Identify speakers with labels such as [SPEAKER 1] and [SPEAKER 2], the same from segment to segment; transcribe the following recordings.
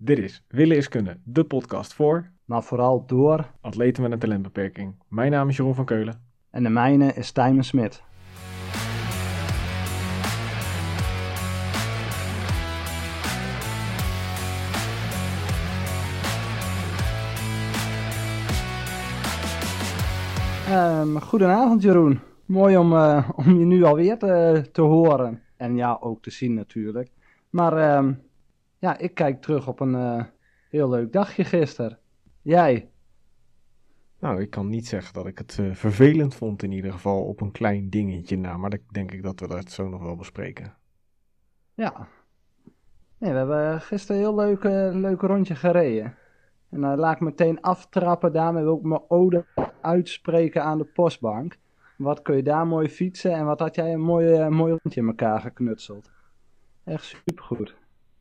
[SPEAKER 1] Dit is Willen is Kunnen, de podcast voor
[SPEAKER 2] maar vooral door.
[SPEAKER 1] atleten met een talentbeperking. Mijn naam is Jeroen van Keulen.
[SPEAKER 2] En de mijne is Tijmen Smit. Ehm, goedenavond Jeroen. Mooi om, eh, om je nu alweer te, te horen. En ja, ook te zien natuurlijk. Maar ehm, ja, ik kijk terug op een eh, heel leuk dagje gisteren. Jij?
[SPEAKER 1] Nou, ik kan niet zeggen dat ik het eh, vervelend vond in ieder geval op een klein dingetje na, maar dat denk ik dat we dat zo nog wel bespreken.
[SPEAKER 2] Ja. Nee, we hebben gisteren een heel leuk, eh, leuk rondje gereden. En dan laat ik meteen aftrappen, daarmee wil ik mijn ode uitspreken aan de postbank. Wat kun je daar mooi fietsen en wat had jij een mooi, mooi rondje in elkaar geknutseld. Echt supergoed.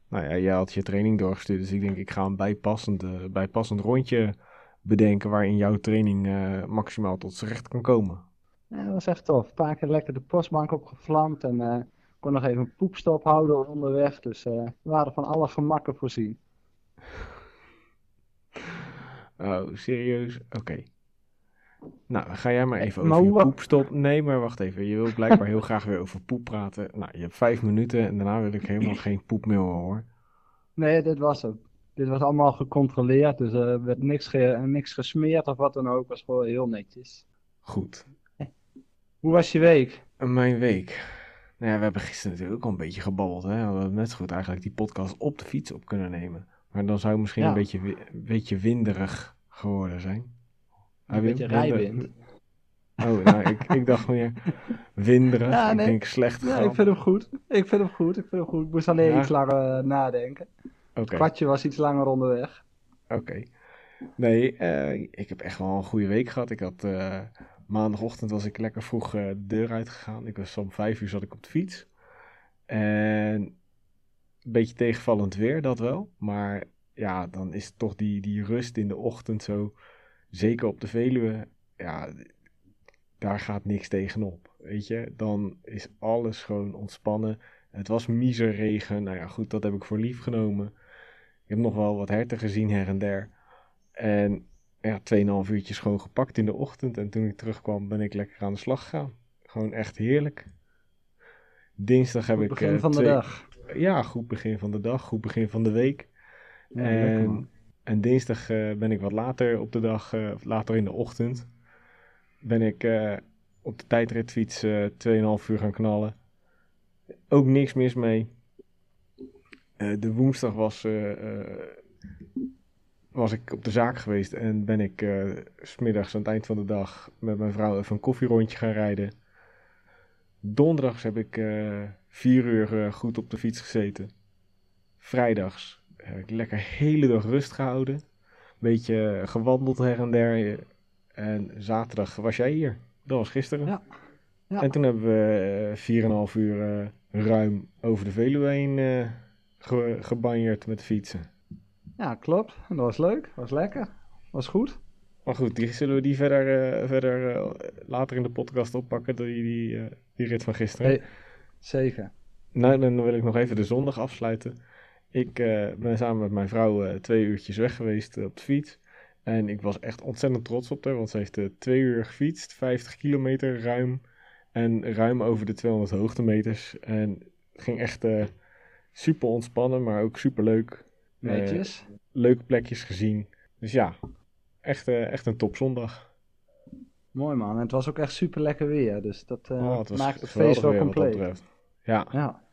[SPEAKER 1] Nou ja, jij had je training doorgestuurd, dus ik denk ik ga een bijpassend, eh, bijpassend rondje bedenken waarin jouw training eh, maximaal tot z'n recht kan komen.
[SPEAKER 2] Ja, dat was echt tof. Een paar keer lekker de postbank opgevlamd en eh kon nog even een poepstop houden onderweg. Dus we waren van alle gemakken voorzien.
[SPEAKER 1] Oh, serieus? Oké. Nou, ga jij maar even over je
[SPEAKER 2] hoe-
[SPEAKER 1] poepstop. Nee, maar wacht even. Je wil blijkbaar heel graag weer over poep praten. Nou, je hebt vijf minuten en daarna wil ik helemaal geen poep meer horen.
[SPEAKER 2] Nee, dit was het. Dit was allemaal gecontroleerd, dus er werd niks, ge- niks gesmeerd of wat dan ook. Het was gewoon heel netjes.
[SPEAKER 1] Goed.
[SPEAKER 2] Hoe was je week?
[SPEAKER 1] En Mijn week. Nou ja, we hebben gisteren natuurlijk ook al een beetje gebabbeld. Hè? We hadden net zo goed eigenlijk die podcast op de fiets op kunnen nemen. Maar dan zou het misschien
[SPEAKER 2] Ja.
[SPEAKER 1] een, beetje, beetje winderig geworden zijn.
[SPEAKER 2] Een beetje rijwind.
[SPEAKER 1] Oh, nou, ik, ik dacht meer winderig.
[SPEAKER 2] Ja, nee.
[SPEAKER 1] Ik denk slecht
[SPEAKER 2] Ja, ik vind hem goed. Ik vind hem goed. Ik vind hem goed. Ik moest alleen
[SPEAKER 1] Ja?
[SPEAKER 2] iets langer eh, nadenken.
[SPEAKER 1] Oké.
[SPEAKER 2] Het kwartje was iets langer onderweg.
[SPEAKER 1] Oké. Nee, eh, ik heb echt wel een goede week gehad. Ik had eh, maandagochtend was ik lekker vroeg de deur uitgegaan. Ik was om vijf uur zat ik op de fiets. En een beetje tegenvallend weer, dat wel. Maar ja, dan is toch die, die rust in de ochtend zo. Zeker op de Veluwe. Ja, daar gaat niks tegenop. Weet je, dan is alles gewoon ontspannen. Het was miserregen. Nou ja, goed, dat heb ik voor lief genomen. Ik heb nog wel wat herten gezien her en der. En ja, 2,5 uurtjes gewoon gepakt in de ochtend. En toen ik terugkwam, ben ik lekker aan de slag gegaan. Gewoon echt heerlijk. Dinsdag heb
[SPEAKER 2] Goed
[SPEAKER 1] ik.
[SPEAKER 2] begin
[SPEAKER 1] eh,
[SPEAKER 2] van de
[SPEAKER 1] twee-
[SPEAKER 2] dag.
[SPEAKER 1] Ja, goed begin van de dag, goed begin van de week.
[SPEAKER 2] Ja,
[SPEAKER 1] en. En dinsdag eh, ben ik wat later op de dag, eh, later in de ochtend, ben ik eh, op de tijdritfiets eh 2,5 uur gaan knallen. Ook niks mis mee. De woensdag was, was ik op de zaak geweest en ben ik smiddags aan het eind van de dag met mijn vrouw even een koffierondje gaan rijden. Donderdags heb ik vier uur goed op de fiets gezeten. Vrijdags heb ik lekker hele dag rust gehouden. Beetje gewandeld her en der. En zaterdag was jij hier. Dat was gisteren.
[SPEAKER 2] Ja. Ja.
[SPEAKER 1] En toen hebben we eh, 4,5 uur eh, ruim over de Veluwe heen eh, ge met fietsen.
[SPEAKER 2] Ja, klopt. En dat was leuk. was lekker. was goed.
[SPEAKER 1] Maar goed, die, zullen we die verder, eh, verder eh, later in de podcast oppakken, die, die, eh, die rit van gisteren?
[SPEAKER 2] Hey, zeker.
[SPEAKER 1] Nou, dan wil ik nog even de zondag afsluiten. Ik eh, ben samen met mijn vrouw eh, twee uurtjes weg geweest eh, op de fiets. En ik was echt ontzettend trots op haar, want ze heeft twee uur gefietst, 50 kilometer ruim. En ruim over de 200 hoogtemeters. En het ging echt super ontspannen, maar ook super leuk.
[SPEAKER 2] Netjes.
[SPEAKER 1] Leuke plekjes gezien. Dus ja, echt, echt een topzondag.
[SPEAKER 2] Mooi man. En het was ook echt super lekker weer. Dus dat eh,
[SPEAKER 1] Oh, het
[SPEAKER 2] maakt het feest wel compleet.
[SPEAKER 1] Ja,
[SPEAKER 2] Ja,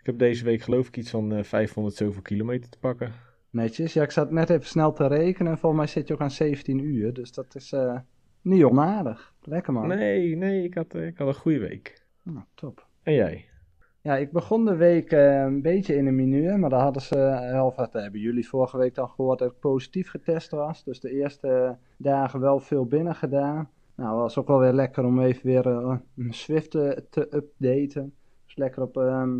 [SPEAKER 1] ik heb deze week geloof ik iets van eh 500 zoveel kilometer te pakken.
[SPEAKER 2] netjes. Ja, ik zat net even snel te rekenen. En volgens mij zit je ook aan 17 uur. Dus dat is eh, niet onaardig. Lekker man.
[SPEAKER 1] Nee, nee, ik had, eh, ik had een goede week.
[SPEAKER 2] Nou, top.
[SPEAKER 1] En jij?
[SPEAKER 2] Ja, ik begon de week eh, een beetje in een mineur, maar daar hadden ze, eh, of dat hebben jullie vorige week dan gehoord, dat ik positief getest was. Dus de eerste dagen wel veel binnen gedaan. Nou, was ook wel weer lekker om even weer eh, mijn Swift te, te updaten. Dus lekker op ehm,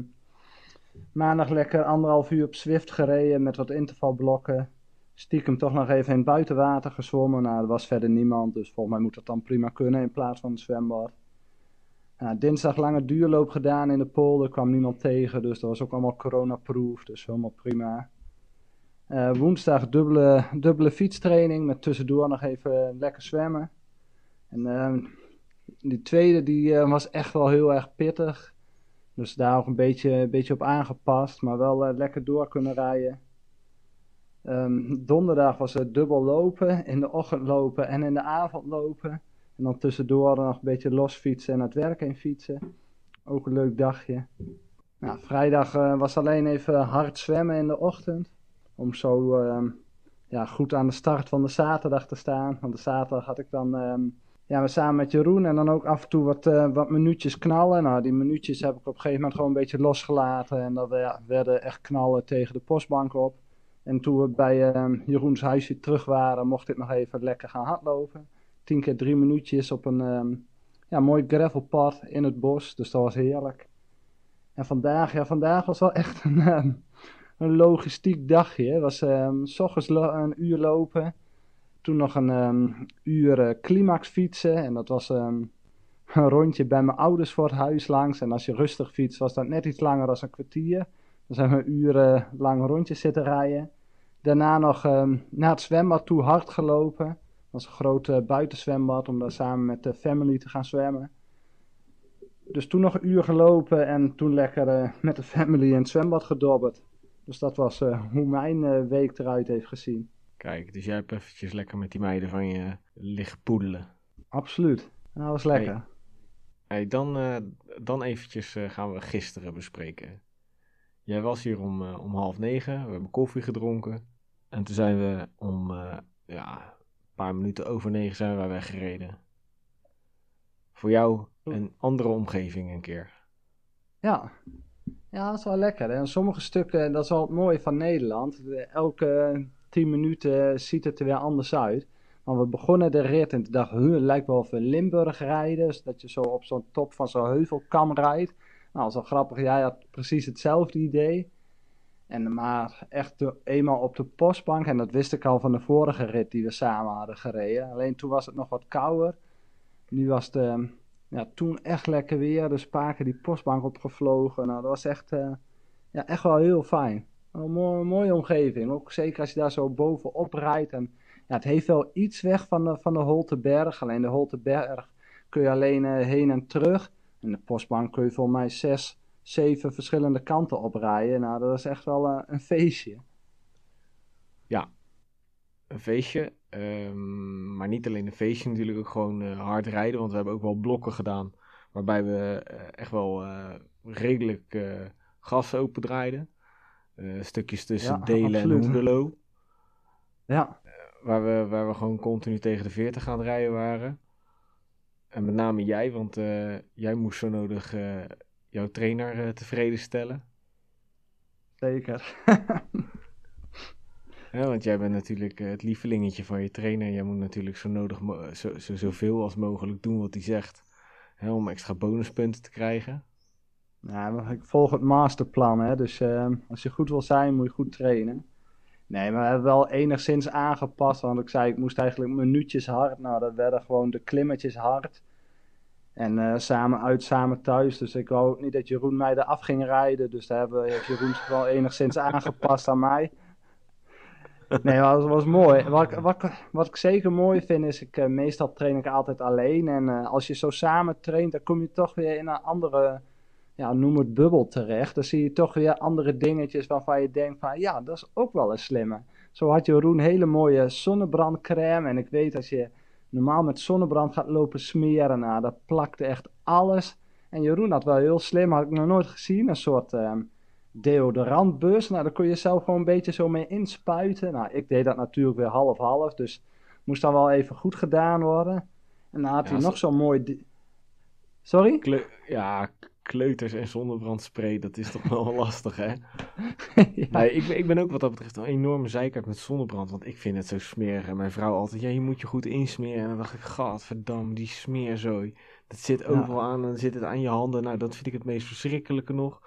[SPEAKER 2] maandag lekker anderhalf uur op Swift gereden met wat intervalblokken. Stiekem toch nog even in buitenwater gezwommen. Nou, er was verder niemand, dus volgens mij moet dat dan prima kunnen in plaats van het zwembad. Ja, dinsdag lange duurloop gedaan in de polder, kwam niemand tegen, dus dat was ook allemaal coronaproof, dus helemaal prima. Eh, woensdag dubbele, dubbele fietstraining met tussendoor nog even lekker zwemmen. En ehm, die tweede die, eh, was echt wel heel erg pittig. Dus daar ook een beetje, beetje op aangepast, maar wel eh, lekker door kunnen rijden. Ehm, donderdag was het dubbel lopen, in de ochtend lopen en in de avond lopen. En dan tussendoor nog een beetje los fietsen en het werk heen fietsen. Ook een leuk dagje. Nou, vrijdag uh, was alleen even hard zwemmen in de ochtend. Om zo uh, ja, goed aan de start van de zaterdag te staan. Want de zaterdag had ik dan um, ja, samen met Jeroen en dan ook af en toe wat, uh, wat minuutjes knallen. Nou, die minuutjes heb ik op een gegeven moment gewoon een beetje losgelaten. En dat werden echt knallen tegen de postbank op. En toen we bij uh, Jeroens huisje terug waren, mocht ik nog even lekker gaan hardlopen. Tien keer drie minuutjes op een um, ja, mooi gravelpad in het bos. Dus dat was heerlijk. En vandaag, ja, vandaag was wel echt een, um, een logistiek dagje. Het was s ochtends een uur lopen. Toen nog een um, uur uh, climax fietsen. En dat was um, een rondje bij mijn ouders voor het huis langs. En als je rustig fietst, was dat net iets langer dan een kwartier. Dan zijn we uur uh, lang rondjes zitten rijden. Daarna nog um, naar het zwembad toe hard gelopen. Dat was een groot uh, buitenzwembad om daar samen met de family te gaan zwemmen. Dus toen nog een uur gelopen en toen lekker met de family in het zwembad gedobberd. Dus dat was hoe mijn week eruit heeft gezien.
[SPEAKER 1] Kijk, dus jij hebt eventjes lekker met die meiden van je liggen poedelen.
[SPEAKER 2] Absoluut. Dat was lekker.
[SPEAKER 1] Hey, hey dan, uh, dan eventjes gaan we gisteren bespreken. Jij was hier om, om half negen, we hebben koffie gedronken. En toen zijn we om ja, een paar minuten over negen zijn we weggereden. Voor jou een andere omgeving een keer.
[SPEAKER 2] Ja, ja, dat is wel lekker. En sommige stukken, dat is wel het mooie van Nederland. Elke tien minuten ziet het er weer anders uit. Maar we begonnen de rit en toen dacht huh, het lijkt wel of we Limburg rijden. Dus dat je zo op zo'n top van zo'n heuvelkam rijdt. Nou, wel grappig. Jij had precies hetzelfde idee. En maar echt eenmaal op de postbank, en dat wist ik al van de vorige rit die we samen hadden gereden. Alleen toen was het nog wat kouder. Nu was het uh, ja, toen echt lekker weer. De spaken die postbank opgevlogen. Nou, dat was echt, uh, ja, echt wel heel fijn. Een mooie, mooie omgeving. Ook zeker als je daar zo bovenop rijdt. En, ja, het heeft wel iets weg van de, van de Holteberg. Alleen de Holteberg kun je alleen uh, heen en terug. En de postbank kun je volgens mij zes, zeven verschillende kanten oprijden. Nou, dat is echt wel uh, een feestje.
[SPEAKER 1] Ja, een feestje. Um, maar niet alleen een feestje, natuurlijk ook gewoon uh, hard rijden. Want we hebben ook wel blokken gedaan. Waarbij we echt wel redelijk gas open draaiden. stukjes tussen ja, Delen absoluut. en Hoenderloo.
[SPEAKER 2] Ja.
[SPEAKER 1] waar, we, waar we gewoon continu tegen de 40 aan het rijden waren. En met name jij, want jij moest zo nodig jouw trainer tevreden stellen.
[SPEAKER 2] Zeker.
[SPEAKER 1] Ja, want jij bent natuurlijk het lievelingetje van je trainer. Jij moet natuurlijk zo nodig, zo, zo, zoveel als mogelijk doen wat hij zegt. Hè, om extra bonuspunten te krijgen.
[SPEAKER 2] Ja, ik volg het masterplan. Hè? Dus uh, als je goed wil zijn, moet je goed trainen. Nee, maar we hebben wel enigszins aangepast. Want ik zei, ik moest eigenlijk minuutjes hard. Nou, dat werden gewoon de klimmetjes hard. En uh, samen uit, samen thuis. Dus ik wou ook niet dat Jeroen mij eraf ging rijden. Dus daar hebben heeft Jeroen zich wel enigszins aangepast aan mij. Nee, dat was, was mooi. Wat, wat, wat ik zeker mooi vind is, ik, uh, meestal train ik altijd alleen. En uh, als je zo samen traint, dan kom je toch weer in een andere, ja, noem het bubbel terecht. Dan zie je toch weer andere dingetjes waarvan je denkt van, ja, dat is ook wel een slimme. Zo had Jeroen hele mooie zonnebrandcrème. En ik weet als je normaal met zonnebrand gaat lopen smeren, nou, dat plakte echt alles. En Jeroen had wel heel slim, had ik nog nooit gezien, een soort... Uh, deodorantbus. Nou, daar kon je zelf gewoon een beetje zo mee inspuiten. Nou, ik deed dat natuurlijk weer half-half, dus moest dan wel even goed gedaan worden. En dan had ja, hij nog zo'n mooi... Sorry?
[SPEAKER 1] Ja, kleuters en zonnebrandspray, dat is toch wel lastig, hè? ja. Nee, ik, ik ben ook wat dat betreft een enorme zeikert met zonnebrand, want ik vind het zo smerig. En mijn vrouw altijd, ja, je moet je goed insmeren. En dan dacht ik, gadverdamme, die smeerzooi. Dat zit overal ja. aan en dan zit het aan je handen. Nou, dat vind ik het meest verschrikkelijke nog.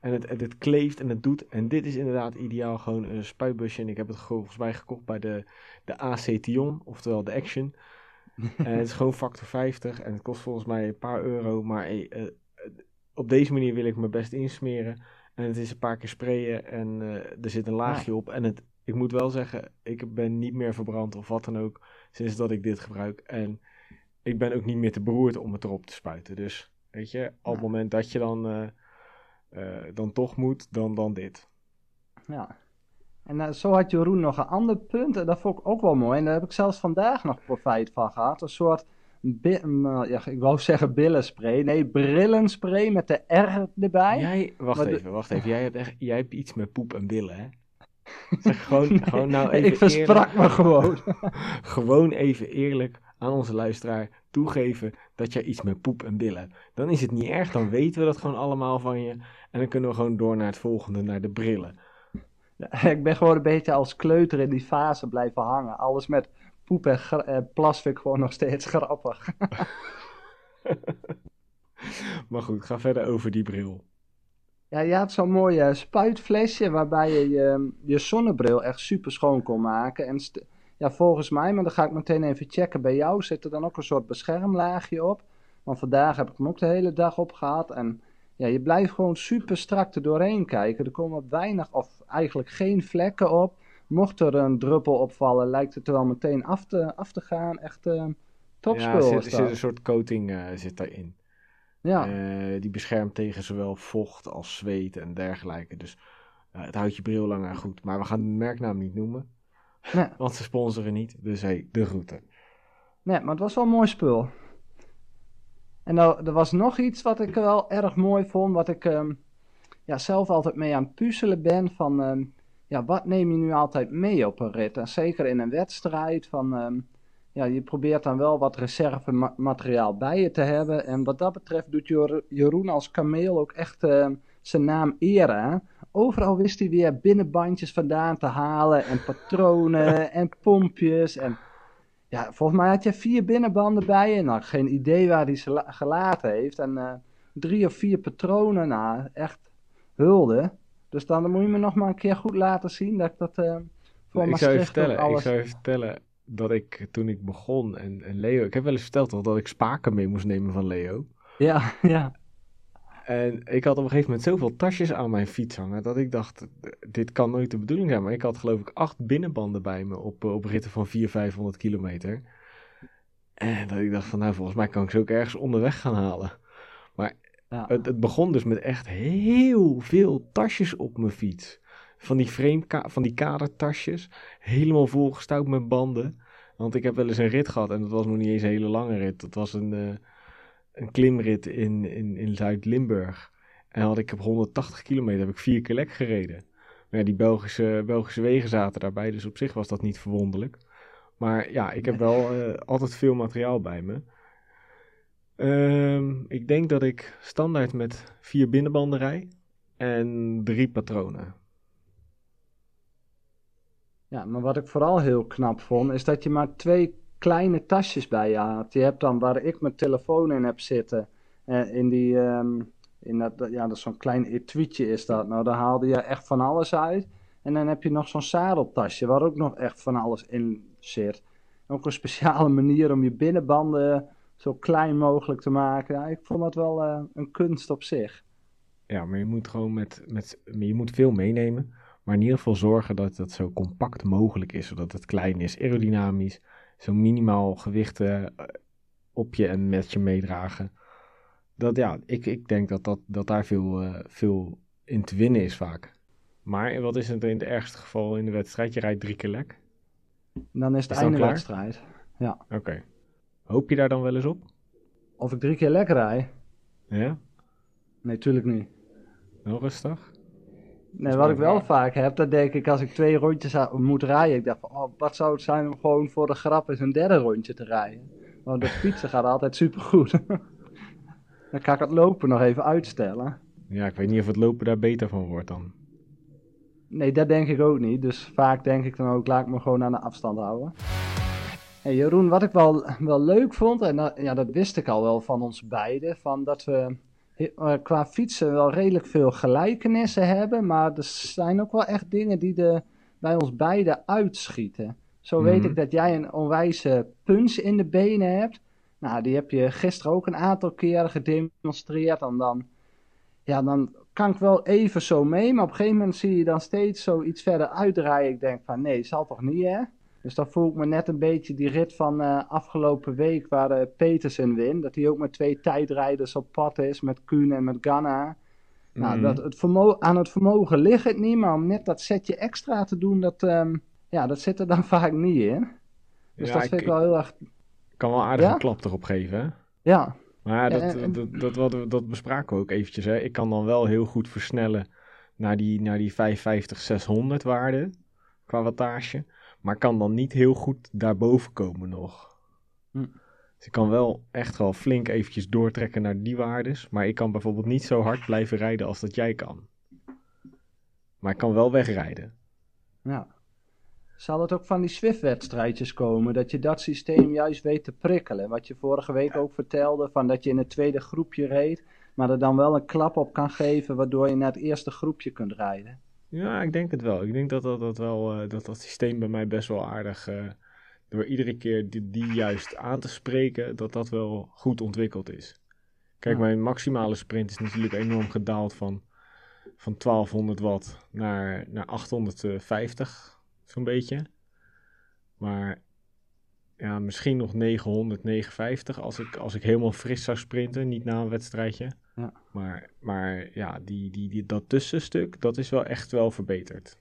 [SPEAKER 1] En het, het, het, kleeft en het doet. En dit is inderdaad ideaal. Gewoon een spuitbusje. En ik heb het volgens mij gekocht bij de, de AC Tion. Oftewel de Action. en het is gewoon factor 50. En het kost volgens mij een paar euro. Maar hey, uh, op deze manier wil ik me best insmeren. En het is een paar keer sprayen. En uh, er zit een laagje ja. op. En het, ik moet wel zeggen, ik ben niet meer verbrand of wat dan ook sinds dat ik dit gebruik. En ik ben ook niet meer te beroerd om het erop te spuiten. Dus weet je, op het moment dat je dan, eh, eh, dan toch moet, dan, dan dit.
[SPEAKER 2] Ja. En uh, zo had Jeroen nog een ander punt, en dat vond ik ook wel mooi. En daar heb ik zelfs vandaag nog profijt van gehad. Een soort, ja, ik wou zeggen billenspray. Nee, brillenspray met de R erbij.
[SPEAKER 1] Jij, wacht even, wacht even. Jij hebt, echt, jij hebt iets met poep en billen, hè? Zeg gewoon, gewoon nou even
[SPEAKER 2] Ik versprak me gewoon.
[SPEAKER 1] gewoon even eerlijk aan onze luisteraar toegeven dat jij iets met poep en billen. Dan is het niet erg, dan weten we dat gewoon allemaal van je. En dan kunnen we gewoon door naar het volgende, naar de brillen.
[SPEAKER 2] Ja, ik ben gewoon een beetje als kleuter in die fase blijven hangen. Alles met poep en eh, plas vind ik gewoon nog steeds grappig.
[SPEAKER 1] maar goed, ga verder over die bril.
[SPEAKER 2] Ja, je had zo'n mooi uh, spuitflesje waarbij je, je je zonnebril echt super schoon kon maken. En ja, volgens mij, maar dan ga ik meteen even checken bij jou, zit er dan ook een soort beschermlaagje op. Want vandaag heb ik hem ook de hele dag op gehad. En ja, je blijft gewoon super strak er doorheen kijken. Er komen weinig of eigenlijk geen vlekken op. Mocht er een druppel opvallen, lijkt het er wel meteen af te, af te gaan. Echt uh, topspul. Ja,
[SPEAKER 1] er zit, een soort coating uh, zit daarin. Ja. Uh, die beschermt tegen zowel vocht als zweet en dergelijke. Dus het houdt je bril langer goed. Maar we gaan de merknaam niet noemen. Nee. Want ze sponsoren niet. Dus hey, de groeten.
[SPEAKER 2] Nee, maar het was wel een mooi spul. En nou, er was nog iets wat ik wel erg mooi vond. Wat ik um, ja, zelf altijd mee aan het puzzelen ben. Van um, ja, wat neem je nu altijd mee op een rit? En zeker in een wedstrijd. Van, um, ja, je probeert dan wel wat reservemateriaal bij je te hebben. En wat dat betreft doet Jeroen als kameel ook echt zijn naam eren. Overal wist hij weer binnenbandjes vandaan te halen. En patronen en pompjes. En ja, volgens mij had je vier binnenbanden bij je. Nou, geen idee waar hij ze gelaten heeft. En uh, drie of vier patronen. Nou, echt hulde. Dus dan moet je me nog maar een keer goed laten zien dat ik dat uh, voor
[SPEAKER 1] ik zou je vertellen, alles... Ik zou je vertellen dat ik toen ik begon en, en Leo... Ik heb wel eens verteld toch, dat ik spaken mee moest nemen van Leo.
[SPEAKER 2] Ja, ja.
[SPEAKER 1] En ik had op een gegeven moment zoveel tasjes aan mijn fiets hangen dat ik dacht, dit kan nooit de bedoeling zijn. Maar ik had geloof ik acht binnenbanden bij me op, op ritten van 400, 500 kilometer. En dat ik dacht van nou, volgens mij kan ik ze ook ergens onderweg gaan halen. Ja. het, het, begon dus met echt heel veel tasjes op mijn fiets. Van die frame, van die kadertasjes, helemaal volgestouwd met banden. Want ik heb wel eens een rit gehad en dat was nog niet eens een hele lange rit. Dat was een... Uh, een klimrit in, in, in Zuid-Limburg. En had ik op 180 kilometer heb ik vier keer lek gereden. Maar ja, die Belgische, Belgische wegen zaten daarbij, dus op zich was dat niet verwonderlijk. Maar ja, ik heb wel uh, altijd veel materiaal bij me. Um, ik denk dat ik standaard met vier binnenbanden rij en drie patronen.
[SPEAKER 2] Ja, maar wat ik vooral heel knap vond, is dat je maar twee kleine tasjes bij je had. Je hebt dan waar ik mijn telefoon in heb zitten. Uh, in die, um, in dat, ja, dat zo'n klein etuietje is dat. Nou, daar haalde je echt van alles uit. En dan heb je nog zo'n zadeltasje waar ook nog echt van alles in zit. Ook een speciale manier om je binnenbanden zo klein mogelijk te maken. Ja, ik vond dat wel uh, een kunst op zich.
[SPEAKER 1] Ja, maar je moet gewoon met, met je moet veel meenemen. Maar in ieder geval zorgen dat het zo compact mogelijk is, zodat het klein is, aerodynamisch zo minimaal gewichten eh, op je en met je meedragen. Dat ja, ik, ik denk dat, dat, dat daar veel, uh, veel in te winnen is vaak. Maar wat is het in het ergste geval in de wedstrijd? Je rijdt drie keer lek.
[SPEAKER 2] Dan is het is einde wedstrijd. Ja.
[SPEAKER 1] Oké. Hoop je daar dan wel eens op?
[SPEAKER 2] Of ik drie keer lek rij?
[SPEAKER 1] Ja?
[SPEAKER 2] Nee, tuurlijk niet.
[SPEAKER 1] Heel rustig?
[SPEAKER 2] Nee, wat ik wel vaak heb, dat denk ik als ik twee rondjes moet rijden. Ik dacht van, oh, wat zou het zijn om gewoon voor de grap eens een derde rondje te rijden. Want de fietsen gaat altijd supergoed. dan kan ik het lopen nog even uitstellen.
[SPEAKER 1] Ja, ik weet niet of het lopen daar beter van wordt dan.
[SPEAKER 2] Nee, dat denk ik ook niet. Dus vaak denk ik dan ook, laat ik me gewoon aan de afstand houden. Hey Jeroen, wat ik wel, wel leuk vond, en dat, ja, dat wist ik al wel van ons beiden, van dat we eh, qua fietsen wel redelijk veel gelijkenissen hebben. Maar er zijn ook wel echt dingen die er bij ons beiden uitschieten. Zo weet mhm. ik dat jij een onwijze punch in de benen hebt. Nou, die heb je gisteren ook een aantal keren gedemonstreerd. En dan, ja, dan kan ik wel even zo mee, maar op een gegeven moment zie je dan steeds zo iets verder uitdraaien. Ik denk van nee, zal toch niet hè? Dus dan voel ik me net een beetje die rit van uh, afgelopen week waar uh, Petersen wint. Dat hij ook met twee tijdrijders op pad is, met Kuhn en met Ganna. Nou,
[SPEAKER 1] Mhm.
[SPEAKER 2] dat het aan het vermogen ligt het niet, maar om net dat setje extra te doen, dat, ehm, ja, dat zit er dan vaak niet in. Dus
[SPEAKER 1] Ja,
[SPEAKER 2] dat
[SPEAKER 1] ik-
[SPEAKER 2] vind ik wel heel erg,
[SPEAKER 1] kan wel aardig
[SPEAKER 2] Ja?
[SPEAKER 1] een klap erop geven, hè?
[SPEAKER 2] ja.
[SPEAKER 1] Maar dat,
[SPEAKER 2] en- en-
[SPEAKER 1] dat, dat, wat we- dat bespraken we ook eventjes. Hè. Ik kan dan wel heel goed versnellen naar die, naar die 550, 600 waarde qua wattage. Maar kan dan niet heel goed daarboven komen nog.
[SPEAKER 2] Hm.
[SPEAKER 1] Dus ik kan wel echt wel flink eventjes doortrekken naar die waardes. Maar ik kan bijvoorbeeld niet zo hard blijven rijden als dat jij kan. Maar ik kan wel wegrijden.
[SPEAKER 2] Ja. Zal het ook van die Swift-wedstrijdjes komen, dat je dat systeem juist weet te prikkelen? Wat je vorige week ook vertelde, van dat je in het tweede groepje reed, maar er dan wel een klap op kan geven, waardoor je naar het eerste groepje kunt rijden.
[SPEAKER 1] Ja, ik denk het wel. Ik denk dat dat, dat, wel, eh, dat, dat systeem bij mij best wel aardig, eh, door iedere keer die, die juist aan te spreken, dat dat wel goed ontwikkeld is. Kijk,
[SPEAKER 2] Ja.
[SPEAKER 1] mijn maximale sprint is natuurlijk enorm gedaald van, van 1200 watt naar, naar 850, zo'n beetje. Maar ja, misschien nog 900, 950 als ik, als ik helemaal fris zou sprinten, niet na een wedstrijdje.
[SPEAKER 2] Ja.
[SPEAKER 1] Maar, maar ja, die, die, die, dat tussenstuk, dat is wel echt wel verbeterd.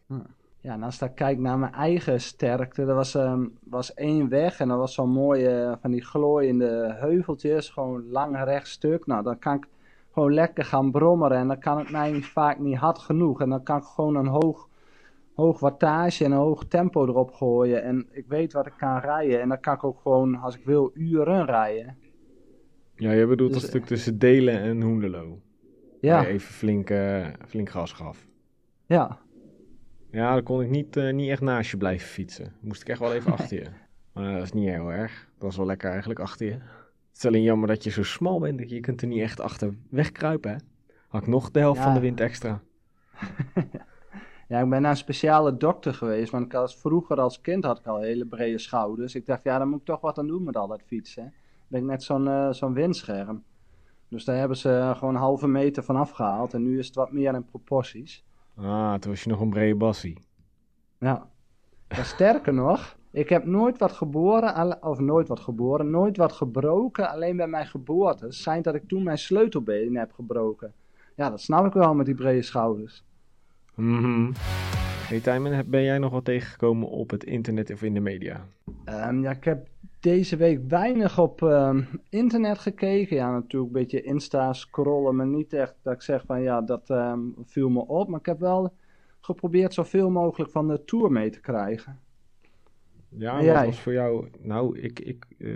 [SPEAKER 2] Ja, en als ik kijk naar mijn eigen sterkte, er was, ehm, was één weg en dat was zo'n mooie van die glooiende heuveltjes, gewoon lang rechtstuk. Nou, dan kan ik gewoon lekker gaan brommeren en dan kan het mij vaak niet hard genoeg. En dan kan ik gewoon een hoog, hoog wattage en een hoog tempo erop gooien en ik weet wat ik kan rijden. En dan kan ik ook gewoon, als ik wil, uren rijden.
[SPEAKER 1] Ja, je bedoelt
[SPEAKER 2] Dus,
[SPEAKER 1] dat stuk tussen Delen en Hoenderloo.
[SPEAKER 2] Ja,
[SPEAKER 1] Waar je even flink, eh, flink gas gaf.
[SPEAKER 2] ja,
[SPEAKER 1] Ja, dan kon ik niet, eh, niet echt naast je blijven fietsen. Moest ik echt wel even achter je. Maar dat is niet heel erg. Dat was wel lekker eigenlijk achter je. Het is alleen jammer dat je zo smal bent. dat Je kunt er niet echt achter wegkruipen, hè? Had ik nog de helft
[SPEAKER 2] Ja.
[SPEAKER 1] van de wind extra.
[SPEAKER 2] Ja, ik ben naar een speciale dokter geweest, want ik als, vroeger als kind had ik al hele brede schouders. Ik dacht, ja, daar moet ik toch wat aan doen met al dat fietsen. Ben ik net zo'n eh, zo'n windscherm. Dus daar hebben ze eh, gewoon een halve meter van afgehaald en nu is het wat meer in proporties.
[SPEAKER 1] Ah, toen was je nog een brede bassie.
[SPEAKER 2] Ja. Sterker nog, ik heb nooit wat geboren, of nooit wat geboren, nooit wat gebroken, alleen bij mijn geboorte. Zijn dat ik toen mijn sleutelbeen heb gebroken. Ja, dat snap ik wel met die brede schouders.
[SPEAKER 1] Mhm. Hey Tijmen, ben jij nog wat tegengekomen op het internet of in de media?
[SPEAKER 2] Ehm, ja, ik heb deze week weinig op ehm, internet gekeken. Ja, natuurlijk een beetje Insta scrollen, maar niet echt dat ik zeg van ja, dat ehm, viel me op. Maar ik heb wel geprobeerd zoveel mogelijk van de Tour mee te krijgen.
[SPEAKER 1] Ja,
[SPEAKER 2] En
[SPEAKER 1] wat
[SPEAKER 2] jij?
[SPEAKER 1] was voor jou? Nou, ik, ik eh,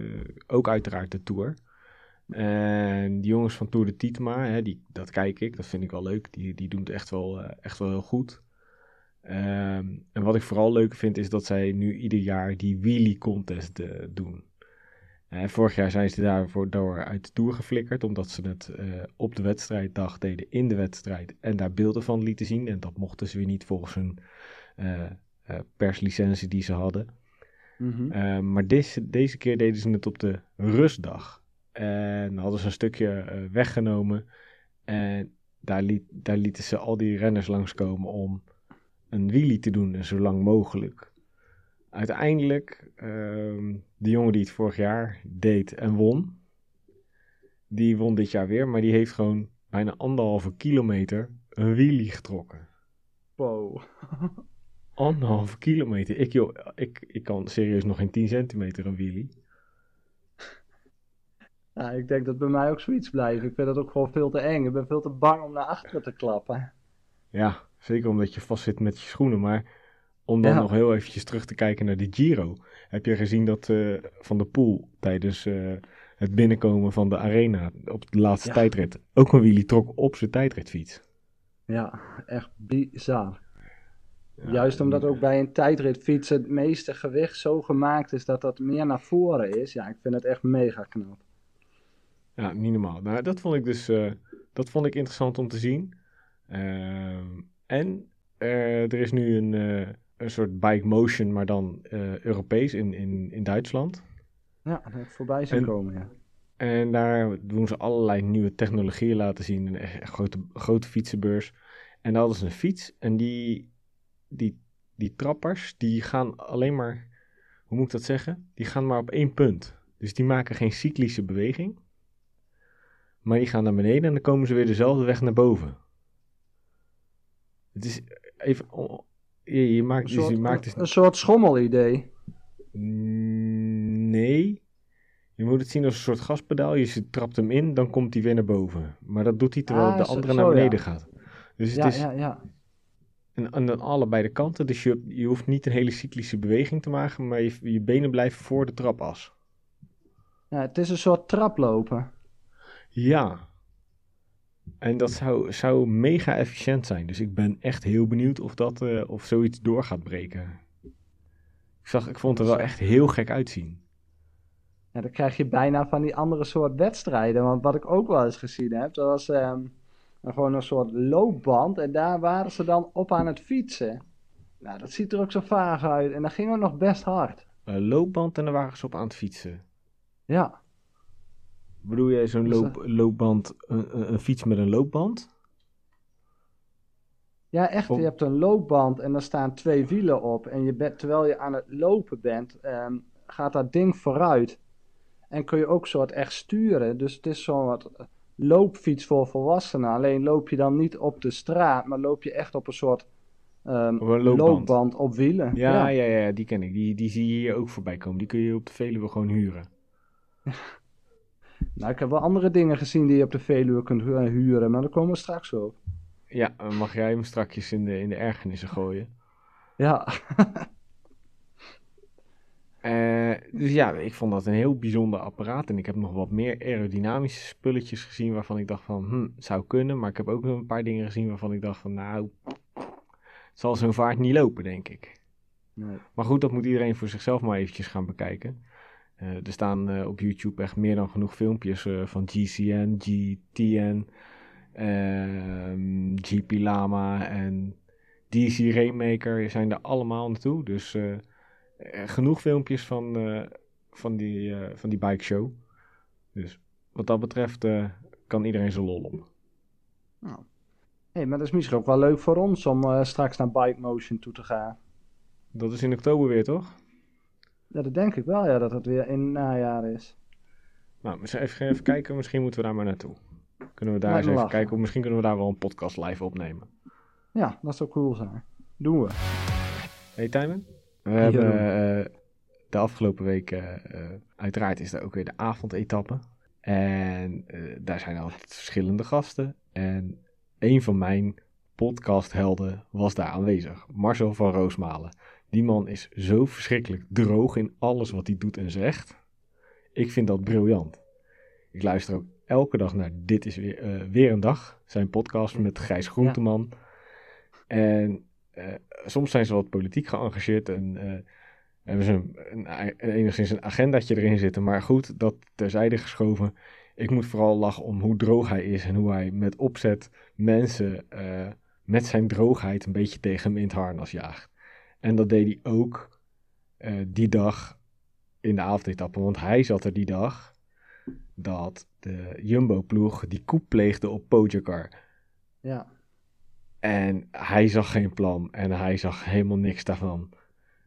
[SPEAKER 1] ook uiteraard de Tour. En die jongens van Tour de Tietma, hè, die, dat kijk ik, dat vind ik wel leuk. Die, die doen het echt wel, eh, echt wel heel goed. Ehm, en wat ik vooral leuk vind, is dat zij nu ieder jaar die wheelie contest eh, doen. Vorig jaar zijn ze daarvoor door uit de Tour geflikkerd, omdat ze het eh, op de wedstrijddag deden in de wedstrijd en daar beelden van lieten zien. En dat mochten ze weer niet volgens hun eh, perslicentie die ze hadden.
[SPEAKER 2] Mhm.
[SPEAKER 1] Uh, maar deze, deze keer deden ze het op de rustdag. En hadden ze een stukje weggenomen. En daar, liet, daar lieten ze al die renners langskomen om een wheelie te doen en zo lang mogelijk. Uiteindelijk, uh, de jongen die het vorig jaar deed en won, die won dit jaar weer, maar die heeft gewoon bijna anderhalve kilometer een wheelie getrokken.
[SPEAKER 2] Wow.
[SPEAKER 1] Anderhalve kilometer. Ik, joh, ik, ik kan serieus nog geen 10 centimeter een wheelie.
[SPEAKER 2] Ik denk dat bij mij ook zoiets blijft. Ik vind dat ook gewoon veel te eng. Ik ben veel te bang om naar achteren te klappen.
[SPEAKER 1] Ja, zeker omdat je vast zit met je schoenen. Maar om dan
[SPEAKER 2] Ja.
[SPEAKER 1] nog heel eventjes terug te kijken naar de Giro. Heb je gezien dat eh, Van de Poel tijdens eh, het binnenkomen van de arena op de laatste
[SPEAKER 2] Ja.
[SPEAKER 1] tijdrit ook een wheelie trok op zijn tijdritfiets?
[SPEAKER 2] Ja, echt bizar.
[SPEAKER 1] Ja,
[SPEAKER 2] Juist omdat ook bij een tijdritfiets het meeste gewicht zo gemaakt is dat dat meer naar voren is. Ja, ik vind het echt mega knap.
[SPEAKER 1] Ja, niet normaal. Nou, dat vond ik dus eh, dat vond ik interessant om te zien. Ehm, en eh, er is nu een, eh, een soort bike motion, maar dan eh, Europees in, in, in Duitsland.
[SPEAKER 2] Ja, dat ik voorbij zien
[SPEAKER 1] En-
[SPEAKER 2] komen, ja.
[SPEAKER 1] En daar doen ze allerlei nieuwe technologieën laten zien. Een echt grote, grote fietsenbeurs. En daar hadden ze een fiets. En die, die, die trappers, die gaan alleen maar, hoe moet ik dat zeggen? Die gaan maar op één punt. Dus die maken geen cyclische beweging. Maar die gaan naar beneden en dan komen ze weer dezelfde weg naar boven. Het is even. Je, je maakt,
[SPEAKER 2] Een
[SPEAKER 1] dus
[SPEAKER 2] soort,
[SPEAKER 1] je maakt dus,
[SPEAKER 2] een soort schommelidee.
[SPEAKER 1] Mm, Nee. Je moet het zien als een soort gaspedaal. Je trapt hem in, dan komt hij weer naar boven. Maar dat doet hij terwijl
[SPEAKER 2] Ah,
[SPEAKER 1] de andere
[SPEAKER 2] zo,
[SPEAKER 1] naar
[SPEAKER 2] ja.
[SPEAKER 1] beneden gaat. Dus het
[SPEAKER 2] Ja,
[SPEAKER 1] is
[SPEAKER 2] ja, ja.
[SPEAKER 1] en, en aan allebei de kanten. Dus je, je hoeft niet een hele cyclische beweging te maken, maar je, je benen blijven voor de trapas.
[SPEAKER 2] ja. Het is een soort traplopen.
[SPEAKER 1] Ja. En dat zou, zou mega efficiënt zijn. Dus ik ben echt heel benieuwd of, dat, eh, of zoiets door gaat breken. Ik, zag, ik vond het er wel echt heel gek uitzien.
[SPEAKER 2] Ja, dan krijg je bijna van die andere soort wedstrijden. Want wat ik ook wel eens gezien heb, dat was ehm, gewoon een soort loopband. En daar waren ze dan op aan het fietsen. Nou, dat ziet er ook zo vaag uit. En dat ging ook nog best hard.
[SPEAKER 1] Een loopband en daar waren ze op aan het fietsen.
[SPEAKER 2] Ja,
[SPEAKER 1] Bedoel jij zo'n loop, loopband, een, een- fiets met een loopband?
[SPEAKER 2] ja echt. Je hebt een loopband en daar staan twee wielen op. En je bent, terwijl je aan het lopen bent, ehm, gaat dat ding vooruit. En kun je ook soort echt sturen. Dus het is zo'n wat loopfiets voor volwassenen. Alleen loop je dan niet op de straat, maar loop je echt op een soort ehm,
[SPEAKER 1] Op een loopband.
[SPEAKER 2] loopband op wielen.
[SPEAKER 1] Ja, ja, ja, die ken ik. Die, die zie je hier ook voorbij komen. Die kun je op de Veluwe gewoon huren.
[SPEAKER 2] Nou, ik heb wel andere dingen gezien die je op de Veluwe kunt hu- huren, maar daar komen we straks op.
[SPEAKER 1] Ja, dan mag jij hem strakjes in de, in de ergernissen gooien.
[SPEAKER 2] Ja,
[SPEAKER 1] Eh, dus ja, ik vond dat een heel bijzonder apparaat. En ik heb nog wat meer aerodynamische spulletjes gezien waarvan ik dacht van, hm, het zou kunnen. Maar ik heb ook nog een paar dingen gezien waarvan ik dacht van, nou, het zal zo'n vaart niet lopen, denk ik.
[SPEAKER 2] nee.
[SPEAKER 1] Maar goed, dat moet iedereen voor zichzelf maar eventjes gaan bekijken. Eh, er staan eh, op YouTube echt meer dan genoeg filmpjes eh, van GCN, GTN, ehm, GP Lama en DC Rainmaker zijn er allemaal naartoe. Dus genoeg filmpjes van, van, die, van die bike show. Dus wat dat betreft kan iedereen zijn lol op.
[SPEAKER 2] Hey, maar dat is misschien ook wel leuk voor ons om straks naar Bike Motion toe te gaan.
[SPEAKER 1] Dat is in oktober weer, toch?
[SPEAKER 2] Ja, dat denk ik wel, ja, dat het weer in het najaar is.
[SPEAKER 1] Nou, we zijn even, even kijken. Misschien moeten we daar maar naartoe. Kunnen we daar
[SPEAKER 2] Lijkt
[SPEAKER 1] eens even
[SPEAKER 2] lachen.
[SPEAKER 1] kijken. Of misschien kunnen we daar wel een podcast live opnemen.
[SPEAKER 2] Ja, dat zou cool zijn. Doen we.
[SPEAKER 1] Hey Tijmen, we hebben eh, de afgelopen week, eh, uiteraard is er ook weer de avondetappe. En eh, daar zijn altijd verschillende gasten. En een van mijn podcasthelden was daar aanwezig. Marcel van Roosmalen. Die man is zo verschrikkelijk droog in alles wat hij doet en zegt. Ik vind dat briljant. Ik luister ook elke dag naar Dit is weer, eh, weer een dag. Zijn podcast met Gijs Groenteman. En eh, soms zijn ze wat politiek geëngageerd en eh, hebben ze een, enigszins een agendaatje erin zitten. Maar goed, dat terzijde geschoven. Ik moet vooral lachen om hoe droog hij is en hoe hij met opzet mensen met zijn droogheid een beetje tegen hem in het harnas jaagt. En dat deed hij ook eh, die dag in de avondetappe, want hij zat er die dag dat de Jumbo-ploeg die koep pleegde op Pogacar.
[SPEAKER 2] Ja.
[SPEAKER 1] En hij zag geen plan en hij zag helemaal niks daarvan.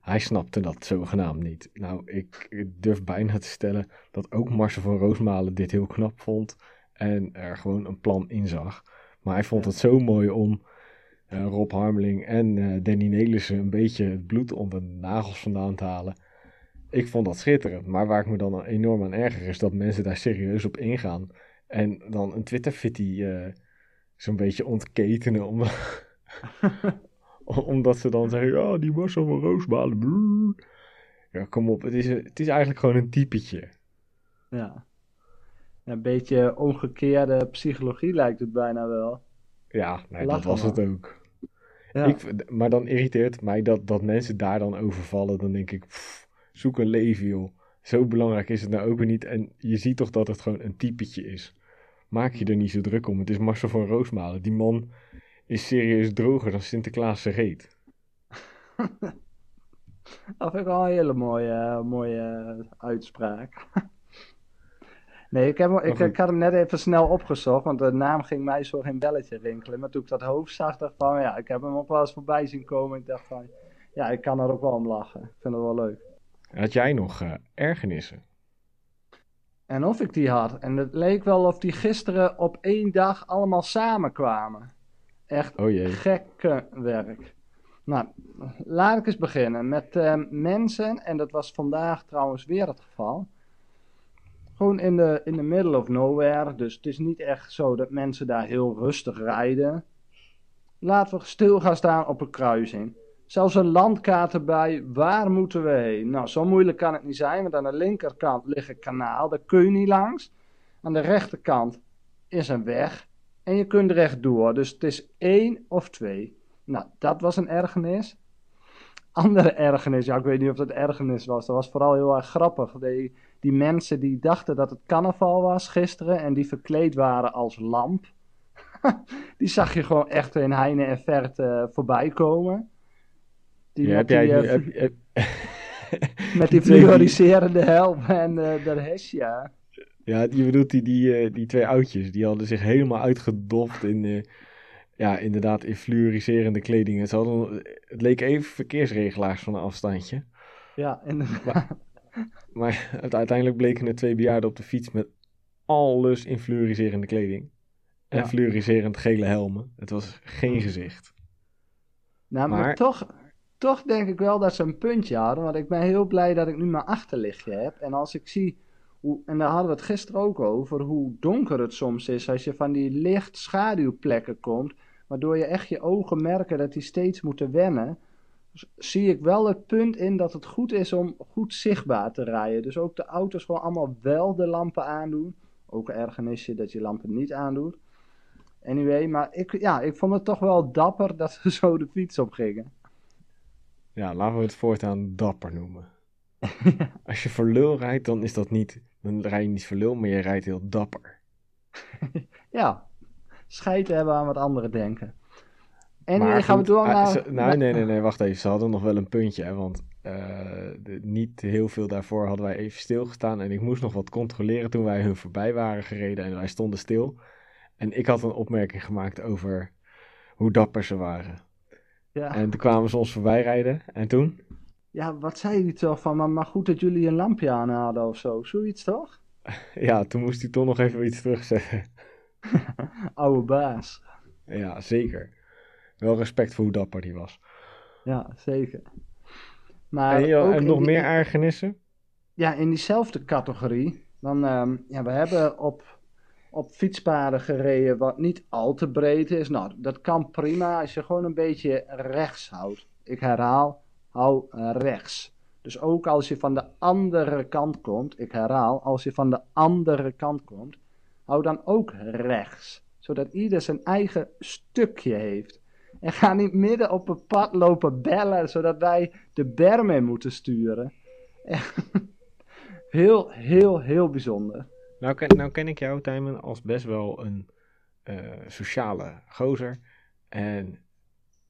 [SPEAKER 1] Hij snapte dat zogenaamd niet. Nou, ik durf bijna te stellen dat ook Marcel van Roosmalen dit heel knap vond en er gewoon een plan in zag. Maar hij vond het zo mooi om eh, Rob Harmeling en eh, Danny Nelissen een beetje het bloed onder de nagels vandaan te halen. Ik vond dat schitterend. Maar waar ik me dan enorm aan erger is dat mensen daar serieus op ingaan. En dan een Twitter-fitty eh, zo'n beetje ontketenen. Om, omdat ze dan zeggen, ja, die Marcel van Roosmalen. brrr." Ja, kom op. Het is, het is eigenlijk gewoon een typetje.
[SPEAKER 2] Ja, Een beetje omgekeerde psychologie lijkt het bijna wel.
[SPEAKER 1] Ja, nee, dat was
[SPEAKER 2] maar.
[SPEAKER 1] het ook.
[SPEAKER 2] Ja.
[SPEAKER 1] Ik, maar dan irriteert mij dat, dat mensen daar dan overvallen. Dan denk ik, pff, zoek een leven joh. Zo belangrijk is het nou ook weer niet. En je ziet toch dat het gewoon een typetje is. Maak je er niet zo druk om. Het is Marcel van Roosmalen. Die man is serieus droger dan Sinterklaas zijn reet.
[SPEAKER 2] Dat vind ik wel een hele mooie, mooie uitspraak. Nee, ik, heb, hem- ik, had hem net even snel opgezocht, want de naam ging mij zo geen belletje rinkelen. Maar toen ik dat hoofd zag, dacht ik van, ja, ik heb hem ook wel eens voorbij zien komen. Ik dacht van, ja, ik kan er ook wel om lachen. Ik vind het wel leuk.
[SPEAKER 1] Had jij nog eh, ergernissen?
[SPEAKER 2] En of ik die had. En het leek wel of die gisteren op één dag allemaal samenkwamen. Echt
[SPEAKER 1] Oh
[SPEAKER 2] gekke werk. Nou, laat ik eens beginnen met eh, mensen, en dat was vandaag trouwens weer het geval. Gewoon in de, in de middle of nowhere, dus het is niet echt zo dat mensen daar heel rustig rijden. Laten we stil gaan staan op een kruising. Zelfs een landkaart erbij, waar moeten we heen? Nou, zo moeilijk kan het niet zijn, want aan de linkerkant ligt een kanaal, daar kun je niet langs. Aan de rechterkant is een weg en je kunt rechtdoor, dus het is één of twee. Nou, dat was een ergernis. Andere ergernis, ja, ik weet niet of dat ergernis was. Dat was vooral heel erg grappig. Die, die mensen die dachten dat het carnaval was gisteren en die verkleed waren als lamp. die zag je gewoon echt in heine en verte voorbij komen. Die
[SPEAKER 1] Ja,
[SPEAKER 2] met,
[SPEAKER 1] heb jij
[SPEAKER 2] die, eh,
[SPEAKER 1] heb- heb-
[SPEAKER 2] met die fluoriserende helm en eh de hesja.
[SPEAKER 1] Ja, je bedoelt die, die, eh, die twee oudjes. Die hadden zich helemaal uitgedoft in, eh, ja, inderdaad, in fluoriserende kleding. Ze hadden, het leek even verkeersregelaars van een afstandje.
[SPEAKER 2] Ja, inderdaad.
[SPEAKER 1] Maar uiteindelijk bleken er twee bejaarden op de fiets met alles in fluoriserende kleding. En
[SPEAKER 2] Ja.
[SPEAKER 1] fluoriserend gele helmen. Het was geen gezicht.
[SPEAKER 2] Nou, maar,
[SPEAKER 1] Maar-
[SPEAKER 2] toch, toch denk ik wel dat ze een puntje hadden. Want ik ben heel blij dat ik nu mijn achterlichtje heb. En als ik zie, hoe, en daar hadden we het gisteren ook over, hoe donker het soms is als je van die licht schaduwplekken komt. Waardoor je echt je ogen merken dat die steeds moeten wennen. s- Zie ik wel het punt in dat het goed is om goed zichtbaar te rijden. Dus ook de auto's gewoon allemaal wel de lampen aandoen. Ook een ergernisje dat je lampen niet aandoet. Anyway, maar ik, ja, ik vond het toch wel dapper dat ze zo de fiets op gingen.
[SPEAKER 1] Ja, laten we het voortaan dapper noemen. Als je voor lul rijdt, dan is dat niet... Dan rij je niet voor lul, maar je rijdt heel dapper.
[SPEAKER 2] Ja, scheid te hebben aan wat anderen denken. En
[SPEAKER 1] Maar
[SPEAKER 2] nu gaan we door
[SPEAKER 1] ah,
[SPEAKER 2] naar...
[SPEAKER 1] ze- nou, nee, nee, nee, wacht even. Ze hadden nog wel een puntje, hè, want eh, de- niet heel veel daarvoor hadden wij even stilgestaan. En ik moest nog wat controleren toen wij hun voorbij waren gereden en wij stonden stil. En ik had een opmerking gemaakt over hoe dapper ze waren.
[SPEAKER 2] Ja,
[SPEAKER 1] En toen kwamen ze ons voorbij rijden. En toen?
[SPEAKER 2] ja, wat zei hij toch van, maar, maar goed dat jullie een lampje aan hadden of zo. Zoiets toch?
[SPEAKER 1] Ja, toen moest hij toch nog even iets terugzeggen.
[SPEAKER 2] Oude baas.
[SPEAKER 1] Ja, zeker. Wel respect voor hoe dapper die was.
[SPEAKER 2] Ja, zeker. Maar
[SPEAKER 1] En, joh,
[SPEAKER 2] ook
[SPEAKER 1] en
[SPEAKER 2] in
[SPEAKER 1] nog
[SPEAKER 2] die-
[SPEAKER 1] meer ergernissen?
[SPEAKER 2] Ja, in diezelfde categorie. Dan, ehm, ja, we hebben op, op fietspaden gereden wat niet al te breed is. Nou, dat kan prima als je gewoon een beetje rechts houdt. Ik herhaal, hou rechts. Dus ook als je van de andere kant komt, ik herhaal, als je van de andere kant komt, hou dan ook rechts. Zodat ieder zijn eigen stukje heeft. En ga niet midden op een pad lopen bellen, zodat wij de berm in moeten sturen. Heel, heel, heel bijzonder.
[SPEAKER 1] Nou ken, nou ken ik jou, Tijmen, als best wel een eh, sociale gozer. En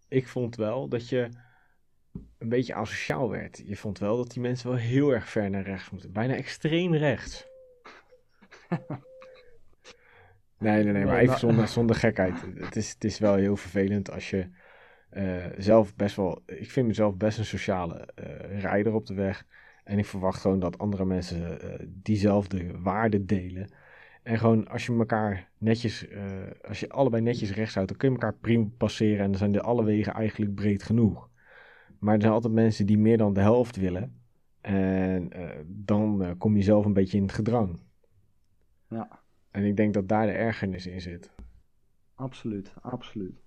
[SPEAKER 1] ik vond wel dat je een beetje asociaal werd. Je vond wel dat die mensen wel heel erg ver naar rechts moeten. Bijna extreem rechts. Nee, nee, nee, maar even zonder, zonder gekheid. Het is, het is wel heel vervelend als je eh, zelf best wel... Ik vind mezelf best een sociale eh rijder op de weg. En ik verwacht gewoon dat andere mensen eh, diezelfde waarden delen. En gewoon als je elkaar netjes, als je allebei netjes rechts houdt, dan kun je elkaar prima passeren. En dan zijn de alle wegen eigenlijk breed genoeg. Maar er zijn altijd mensen die meer dan de helft willen. En dan kom je zelf een beetje in het gedrang.
[SPEAKER 2] Ja.
[SPEAKER 1] En ik denk dat daar de ergernis in zit.
[SPEAKER 2] Absoluut, absoluut.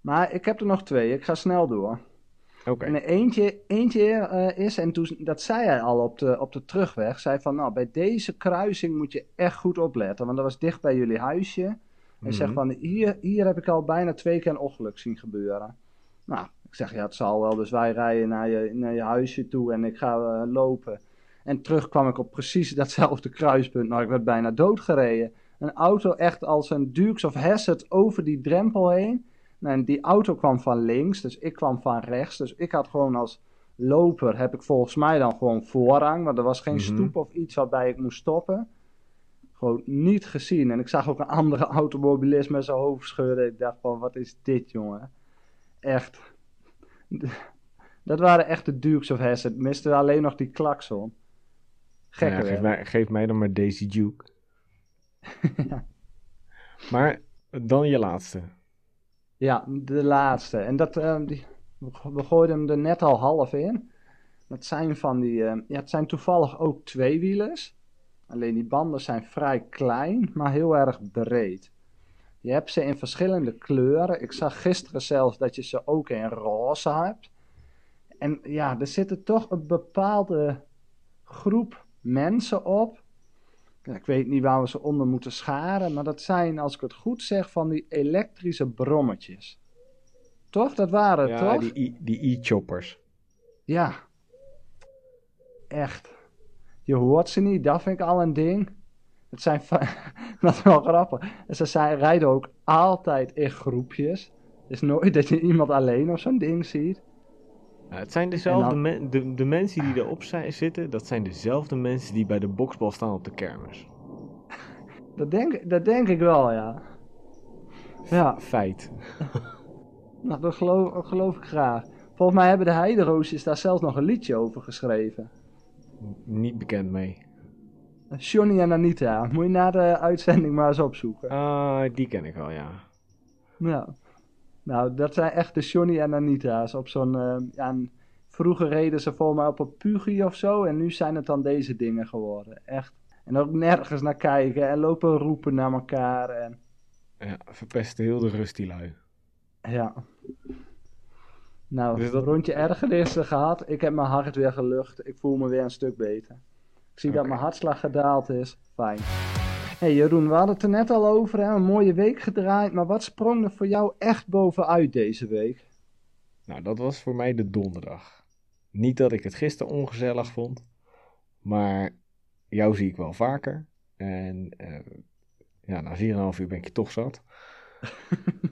[SPEAKER 2] Maar ik heb er nog twee. Ik ga snel door.
[SPEAKER 1] Oké.
[SPEAKER 2] En eentje, eentje eh, is, en toen, dat zei hij al op de, op de terugweg, zei van, nou, bij deze kruising moet je echt goed opletten, want dat was dicht bij jullie huisje. Hij zegt
[SPEAKER 1] Mhm.
[SPEAKER 2] van, hier, hier heb ik al bijna twee keer een ongeluk zien gebeuren. Nou, ik zeg, ja, het zal wel, dus wij rijden naar je, naar je huisje toe en ik ga eh, lopen. En terug kwam ik op precies datzelfde kruispunt, nou, ik werd bijna doodgereden. Een auto echt als een Dukes of Hazzard over die drempel heen. Nou, En die auto kwam van links, dus ik kwam van rechts. Dus ik had gewoon als loper, heb ik volgens mij dan gewoon voorrang. Want er was geen
[SPEAKER 1] Mhm.
[SPEAKER 2] stoep of iets waarbij ik moest stoppen. Gewoon niet gezien. En ik zag ook een andere automobilist met zijn hoofd schudden. Ik dacht van, wat is dit, jongen? Echt. Dat waren echt de Dukes of Hazzard. Miste alleen nog die klakson. Gekke
[SPEAKER 1] Ja, geef, mij, geef mij dan maar Daisy Duke. Maar dan je laatste.
[SPEAKER 2] Ja, de laatste. En dat, ehm, die, we gooiden hem er net al half in. Dat zijn van die, ehm, ja, het zijn toevallig ook tweewielers. Alleen die banden zijn vrij klein, maar heel erg breed. Je hebt ze in verschillende kleuren. Ik zag gisteren zelfs dat je ze ook in roze hebt. En ja, er zitten toch een bepaalde groep mensen op. Ik weet niet waar we ze onder moeten scharen, maar dat zijn, als ik het goed zeg, van die elektrische brommetjes. Toch? Dat waren het,
[SPEAKER 1] Ja,
[SPEAKER 2] toch?
[SPEAKER 1] die die e-choppers.
[SPEAKER 2] Ja. Echt. Je hoort ze niet, dat vind ik al een ding. Het zijn dat is wel grappig. En ze zijn, rijden ook altijd in groepjes. Het is nooit dat je iemand alleen op zo'n ding ziet.
[SPEAKER 1] Ja, het zijn dezelfde
[SPEAKER 2] dan-
[SPEAKER 1] men- de, de mensen die erop zijn, zitten, dat zijn dezelfde mensen die bij de boksbal staan op de kermis.
[SPEAKER 2] Dat denk, dat denk ik wel, ja. Ja,
[SPEAKER 1] Feit.
[SPEAKER 2] nou, dat geloof, dat geloof ik graag. Volgens mij hebben de Heideroosjes daar zelfs nog een liedje over geschreven.
[SPEAKER 1] Niet bekend mee.
[SPEAKER 2] Johnny en Anita. Moet je na de uitzending maar eens opzoeken.
[SPEAKER 1] Ah, die ken ik wel, ja.
[SPEAKER 2] Ja. Nou, dat zijn echt de Johnny en Anita's. Op zo'n, eh, ja, een- vroeger reden ze voor mij op een Pugie of zo. En nu zijn het dan deze dingen geworden. Echt. En ook nergens naar kijken. En lopen roepen naar elkaar. En
[SPEAKER 1] Ja, verpesten heel de rust die lui.
[SPEAKER 2] ja. Nou,
[SPEAKER 1] Dus dat-
[SPEAKER 2] rondje ergernissen gehad. Ik heb mijn hart weer gelucht. Ik voel me weer een stuk beter. Ik zie dat mijn hartslag gedaald is. Fijn. Hey Jeroen, we hadden het er net al over. Hè? Een mooie week gedraaid. Maar wat sprong er voor jou echt bovenuit deze week?
[SPEAKER 1] Nou, dat was voor mij de donderdag. Niet dat ik het gisteren ongezellig vond, maar jou zie ik wel vaker. En eh, ja, na 4,5 uur ben ik je toch zat.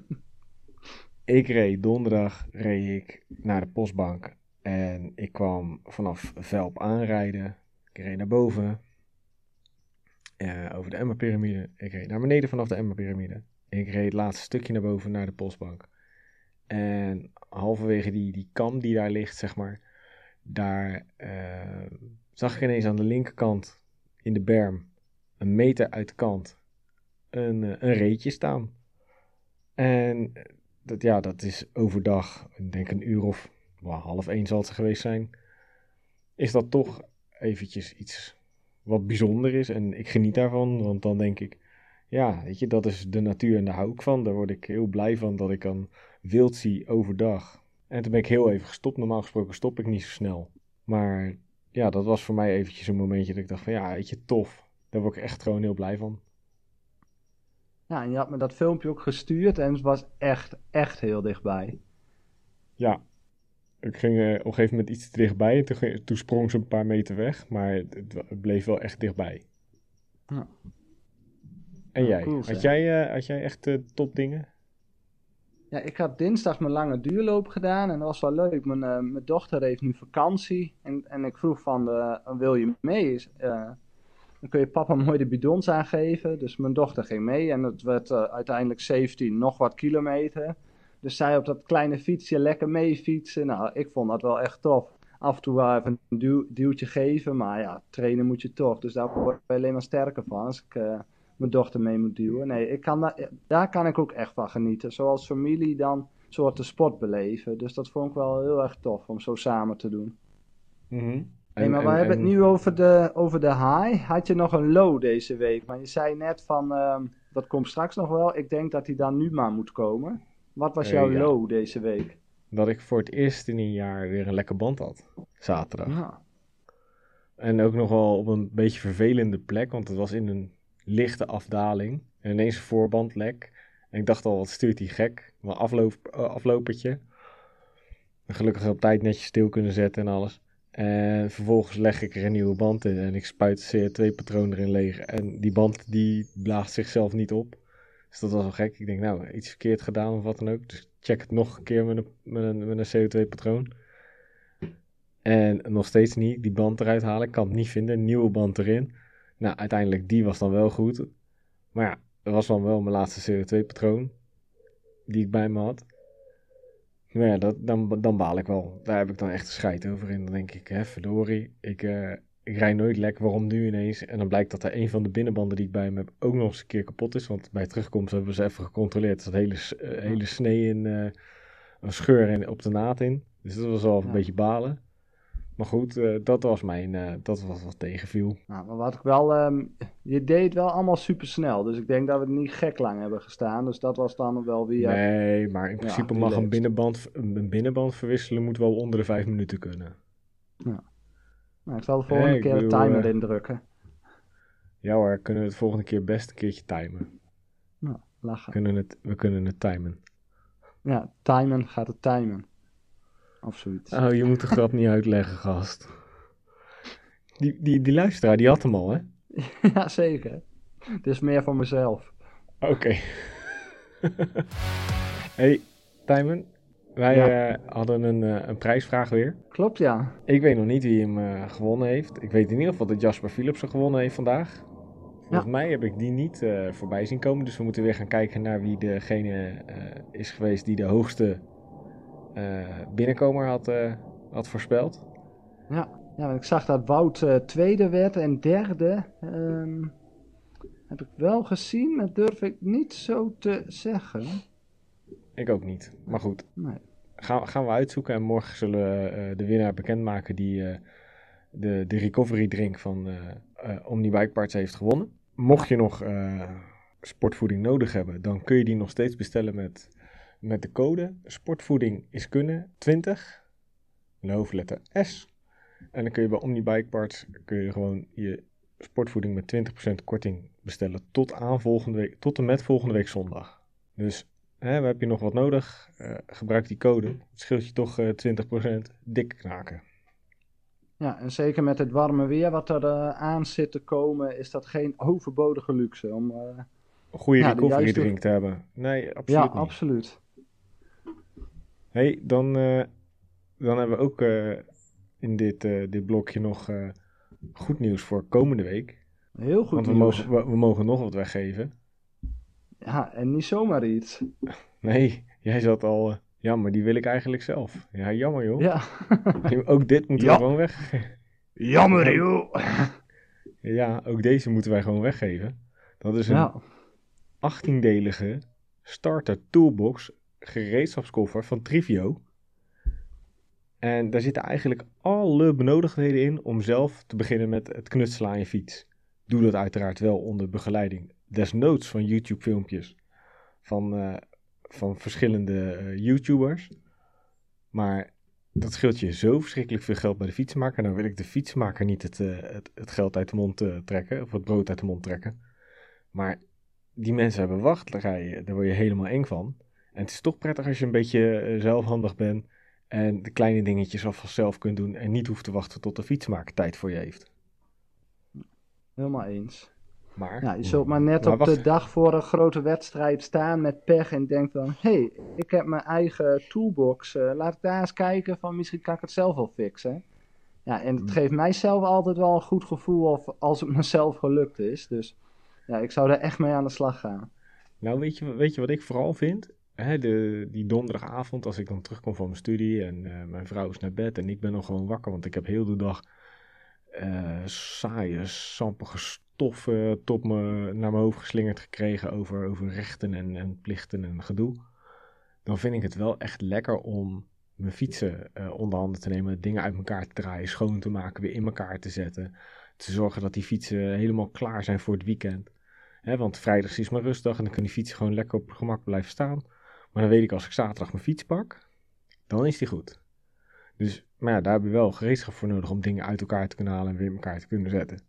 [SPEAKER 1] ik reed donderdag reed ik naar de postbank en ik kwam vanaf Velp aanrijden. Ik reed naar boven eh, over de Emma-pyramide. Ik reed naar beneden vanaf de Emma-pyramide. Ik reed het laatste stukje naar boven naar de postbank. En halverwege die, die kam die daar ligt, zeg maar, daar eh, zag ik ineens aan de linkerkant in de berm, een meter uit de kant, een, eh, een reetje staan. En dat, ja, dat is overdag, ik denk een uur of half één zal het geweest zijn, is dat toch eventjes iets wat bijzonder is. En ik geniet daarvan, want dan denk ik, ja, weet je, dat is de natuur en daar hou ik van. Daar word ik heel blij van dat ik dan wild zie overdag. En toen ben ik heel even gestopt. Normaal gesproken stop ik niet zo snel. Maar ja, dat was voor mij eventjes een momentje dat ik dacht van ja, weet je, tof. Daar word ik echt gewoon heel blij van.
[SPEAKER 2] Ja, en je had me dat filmpje ook gestuurd en het was echt, echt heel dichtbij.
[SPEAKER 1] Ja, ik ging eh, op een gegeven moment iets te dichtbij. En toen, ging- toen sprong ze een paar meter weg, maar het, bleef wel echt dichtbij.
[SPEAKER 2] Ja.
[SPEAKER 1] En jij?
[SPEAKER 2] cool,
[SPEAKER 1] had, jij eh, had jij echt eh, topdingen?
[SPEAKER 2] Ja, ik had dinsdag mijn lange duurloop gedaan en dat was wel leuk. Mijn, eh, mijn dochter heeft nu vakantie en, en ik vroeg van, wil je mee? Is, eh, dan kun je papa mooi de bidons aangeven. Dus mijn dochter ging mee en het werd uiteindelijk 17 nog wat kilometer. Dus zij op dat kleine fietsje lekker mee fietsen. Nou, ik vond dat wel echt tof. Af en toe wel even een duw, duwtje geven, maar ja, trainen moet je toch. Dus daar word je alleen maar sterker van als ik eh, mijn dochter mee moet duwen. Nee, ik kan daar, daar kan ik ook echt van genieten. Zoals familie dan een soort de sport beleven. Dus dat vond ik wel heel erg tof om zo samen te doen. Hey,
[SPEAKER 1] En-
[SPEAKER 2] maar we
[SPEAKER 1] en-
[SPEAKER 2] hebben het nu over de, over de high. Had je nog een low deze week? Maar je zei net van, ehm, dat komt straks nog wel. Ik denk dat die dan nu maar moet komen. Wat was
[SPEAKER 1] Eh,
[SPEAKER 2] jouw
[SPEAKER 1] ja.
[SPEAKER 2] low deze week?
[SPEAKER 1] Dat ik voor het eerst in een jaar weer een lekker band had. Zaterdag.
[SPEAKER 2] Ja.
[SPEAKER 1] En ook nog wel op een beetje vervelende plek, want het was in een lichte afdaling. En ineens een voorband lek. En ik dacht al, wat stuurt die gek? Mijn afloop, eh, aflopertje. Gelukkig op tijd netjes stil kunnen zetten en alles. En vervolgens leg ik er een nieuwe band in en ik spuit CO2-patroon erin leeg. En die band die blaast zichzelf niet op. Dus dat was wel gek. Ik denk, nou, iets verkeerd gedaan of wat dan ook. Dus check het nog een keer met een, met een, met een CO2-patroon. En nog steeds niet die band eruit halen. Ik kan het niet vinden. Nieuwe band erin. Nou, uiteindelijk, die was dan wel goed. Maar ja, dat was dan wel mijn laatste CO2-patroon die ik bij me had. Maar ja, dat, dan, dan baal ik wel. Daar heb ik dan echt een scheid over. En dan denk ik, hè, verdorie, ik, uh, ik rij nooit lek, waarom nu ineens? En dan blijkt dat er een van de binnenbanden die ik bij me heb ook nog eens een keer kapot is. Want bij terugkomst hebben ze even gecontroleerd. Er zat hele, uh, hele snee in, uh, een scheur in, op de naad in. Dus dat was al ja. een beetje balen. Maar goed, uh, dat was mijn, dat was wat tegenviel.
[SPEAKER 2] Nou, maar wat ik wel, um, je deed wel allemaal super snel. Dus ik denk dat we niet gek lang hebben gestaan. Dus dat was dan wel weer.
[SPEAKER 1] Nee, maar in principe ja, mag een binnenband, een binnenband verwisselen moet wel onder de vijf minuten kunnen.
[SPEAKER 2] Ja. Ik zal de volgende nee, keer de timer uh, indrukken.
[SPEAKER 1] Ja hoor, kunnen we het volgende keer best een keertje timen.
[SPEAKER 2] Nou, lachen.
[SPEAKER 1] We kunnen het, we kunnen het timen.
[SPEAKER 2] Ja, timen gaat het timen. Of zoiets.
[SPEAKER 1] Oh, je moet de grap niet uitleggen, gast. Die, die, die luisteraar, die had hem al, hè?
[SPEAKER 2] ja, zeker. Het is meer van mezelf.
[SPEAKER 1] Oké. Okay. hey, Tijmen. Wij ja. uh, hadden een, uh, een prijsvraag weer.
[SPEAKER 2] Klopt, ja.
[SPEAKER 1] Ik weet nog niet wie hem uh, gewonnen heeft. Ik weet in ieder geval dat Jasper Philipsen gewonnen heeft vandaag. Volgens ja. mij heb ik die niet voorbij zien komen. Dus we moeten weer gaan kijken naar wie degene is geweest die de hoogste binnenkomer had, had voorspeld.
[SPEAKER 2] Ja, ja ik zag dat Wout tweede werd en derde. Um, heb ik wel gezien, maar durf ik niet zo te zeggen.
[SPEAKER 1] Ik ook niet, maar goed. Nee. Gaan, gaan we uitzoeken en morgen zullen we de winnaar bekendmaken die de, de recovery drink van Omni Bike Parts heeft gewonnen. Mocht je nog sportvoeding nodig hebben, dan kun je die nog steeds bestellen met met de code sportvoeding is kunnen 20, de hoofdletter S. En dan kun je bij Omnibike Parts kun je gewoon je sportvoeding met 20% korting bestellen tot, aan volgende week, tot en met volgende week zondag. Dus hè, heb je nog wat nodig, uh, gebruik die code. Het scheelt je toch uh, 20% dik knaken.
[SPEAKER 2] Ja, en zeker met het warme weer wat er uh, aan zit te komen, is dat geen overbodige luxe om...
[SPEAKER 1] een goede ja, recovery drink te hebben. Nee, absoluut
[SPEAKER 2] Ja,
[SPEAKER 1] niet.
[SPEAKER 2] absoluut
[SPEAKER 1] hey, dan, dan hebben we ook in dit, dit blokje nog goed nieuws voor komende week.
[SPEAKER 2] Heel goed
[SPEAKER 1] Want we
[SPEAKER 2] nieuws.
[SPEAKER 1] Mogen, we, we, mogen nog wat weggeven.
[SPEAKER 2] Ja, en niet zomaar iets.
[SPEAKER 1] Nee, jij zat al... ja, maar die wil ik eigenlijk zelf. Ja, jammer joh.
[SPEAKER 2] Ja.
[SPEAKER 1] ook dit moeten ja. we gewoon weg.
[SPEAKER 2] Jammer joh.
[SPEAKER 1] Ja, ook deze moeten wij gewoon weggeven. Dat is een ja. 18-delige starter toolbox gereedschapskoffer van Trivio. En daar zitten eigenlijk alle benodigdheden in om zelf te beginnen met het knutselen aan je fiets. Doe dat uiteraard wel onder begeleiding, desnoods van YouTube filmpjes van, uh, van verschillende uh, YouTubers. Maar dat scheelt je zo verschrikkelijk veel geld bij de fietsenmaker. Nou wil ik de fietsenmaker niet het, uh, het, het, geld uit de mond trekken, of het brood uit de mond trekken. Maar die mensen hebben wachtrijen, daar word je helemaal eng van. En het is toch prettig als je een beetje zelfhandig bent en de kleine dingetjes alvast zelf kunt doen en niet hoeft te wachten tot de fietsmaker tijd voor je heeft.
[SPEAKER 2] Helemaal eens.
[SPEAKER 1] Maar,
[SPEAKER 2] ja, je zult maar net maar op wacht. de dag voor een grote wedstrijd staan met pech en denkt dan, hé, hey, ik heb mijn eigen toolbox, uh, laat ik daar eens kijken van misschien kan ik het zelf wel fixen. Ja, en het geeft mijzelf altijd wel een goed gevoel of als het mezelf gelukt is. Dus ja, ik zou daar echt mee aan de slag gaan.
[SPEAKER 1] Nou, weet je, weet je wat ik vooral vind? hè, de, die donderdagavond, als ik dan terugkom van mijn studie en uh, mijn vrouw is naar bed en ik ben nog gewoon wakker, want ik heb heel de dag uh, saaie, sampige stoffen tot me, naar mijn hoofd geslingerd gekregen over, over rechten en, en plichten en gedoe. Dan vind ik het wel echt lekker om mijn fietsen uh, onder handen te nemen, dingen uit elkaar te draaien, schoon te maken, weer in elkaar te zetten. Te zorgen dat die fietsen helemaal klaar zijn voor het weekend. Hè, want vrijdag is mijn rustdag en dan kunnen die fietsen gewoon lekker op gemak blijven staan. Maar dan weet ik als ik zaterdag mijn fiets pak, dan is die goed. Dus, maar ja, daar heb je wel gereedschap voor nodig om dingen uit elkaar te kunnen halen en weer in elkaar te kunnen zetten.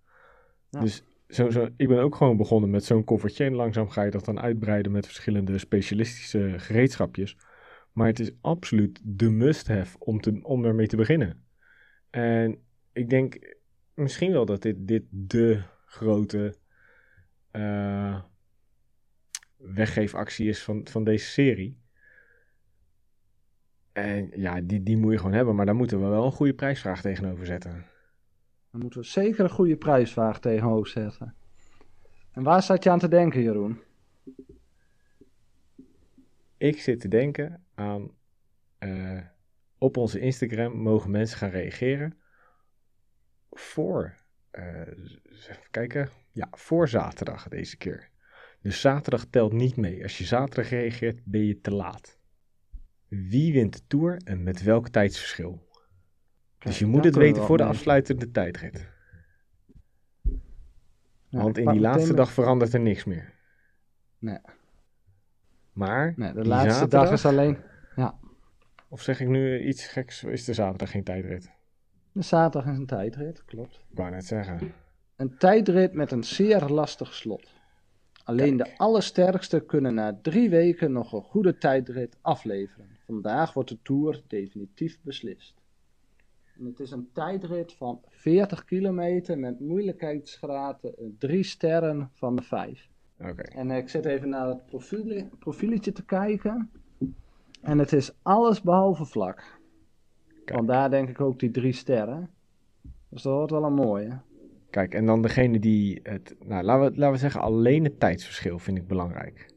[SPEAKER 1] Ja. Dus zo, zo, ik ben ook gewoon begonnen met zo'n koffertje en langzaam ga je dat dan uitbreiden met verschillende specialistische gereedschapjes. Maar het is absoluut de must-have om, te, om ermee te beginnen. En ik denk misschien wel dat dit, dit de grote uh, weggeefactie is van, van deze serie. En ja, die, die moet je gewoon hebben, maar daar moeten we wel een goede prijsvraag tegenover zetten.
[SPEAKER 2] Dan moeten we zeker een goede prijsvraag tegenover zetten. En waar zat je aan te denken, Jeroen?
[SPEAKER 1] Ik zit te denken aan. eh, op onze Instagram mogen mensen gaan reageren. Voor. eh, even kijken. Ja, voor zaterdag deze keer. Dus zaterdag telt niet mee. Als je zaterdag reageert, ben je te laat. Wie wint de tour en met welk tijdsverschil? Dus je moet het weten voor de afsluitende tijdrit.
[SPEAKER 2] Ja,
[SPEAKER 1] Want in die laatste dag verandert er niks meer.
[SPEAKER 2] Nee.
[SPEAKER 1] Maar
[SPEAKER 2] Nee, de laatste dag is alleen.
[SPEAKER 1] Of zeg ik nu iets geks? Is de zaterdag geen tijdrit?
[SPEAKER 2] De zaterdag is een tijdrit, klopt.
[SPEAKER 1] Ik wou net zeggen.
[SPEAKER 2] Een tijdrit met een zeer lastig slot. Alleen de allersterkste kunnen na drie weken nog een goede tijdrit afleveren. Vandaag wordt de Tour definitief beslist. En het is een tijdrit van 40 kilometer met moeilijkheidsgraad 3 sterren van de 5.
[SPEAKER 1] Oké.
[SPEAKER 2] En ik zit even naar het profiel, profieletje te kijken. En het is alles behalve vlak. Vandaar denk ik ook die drie sterren. Dus dat wordt wel een mooie.
[SPEAKER 1] Kijk, en dan degene die het. Nou, laten we, laten we zeggen, alleen het tijdsverschil vind ik belangrijk.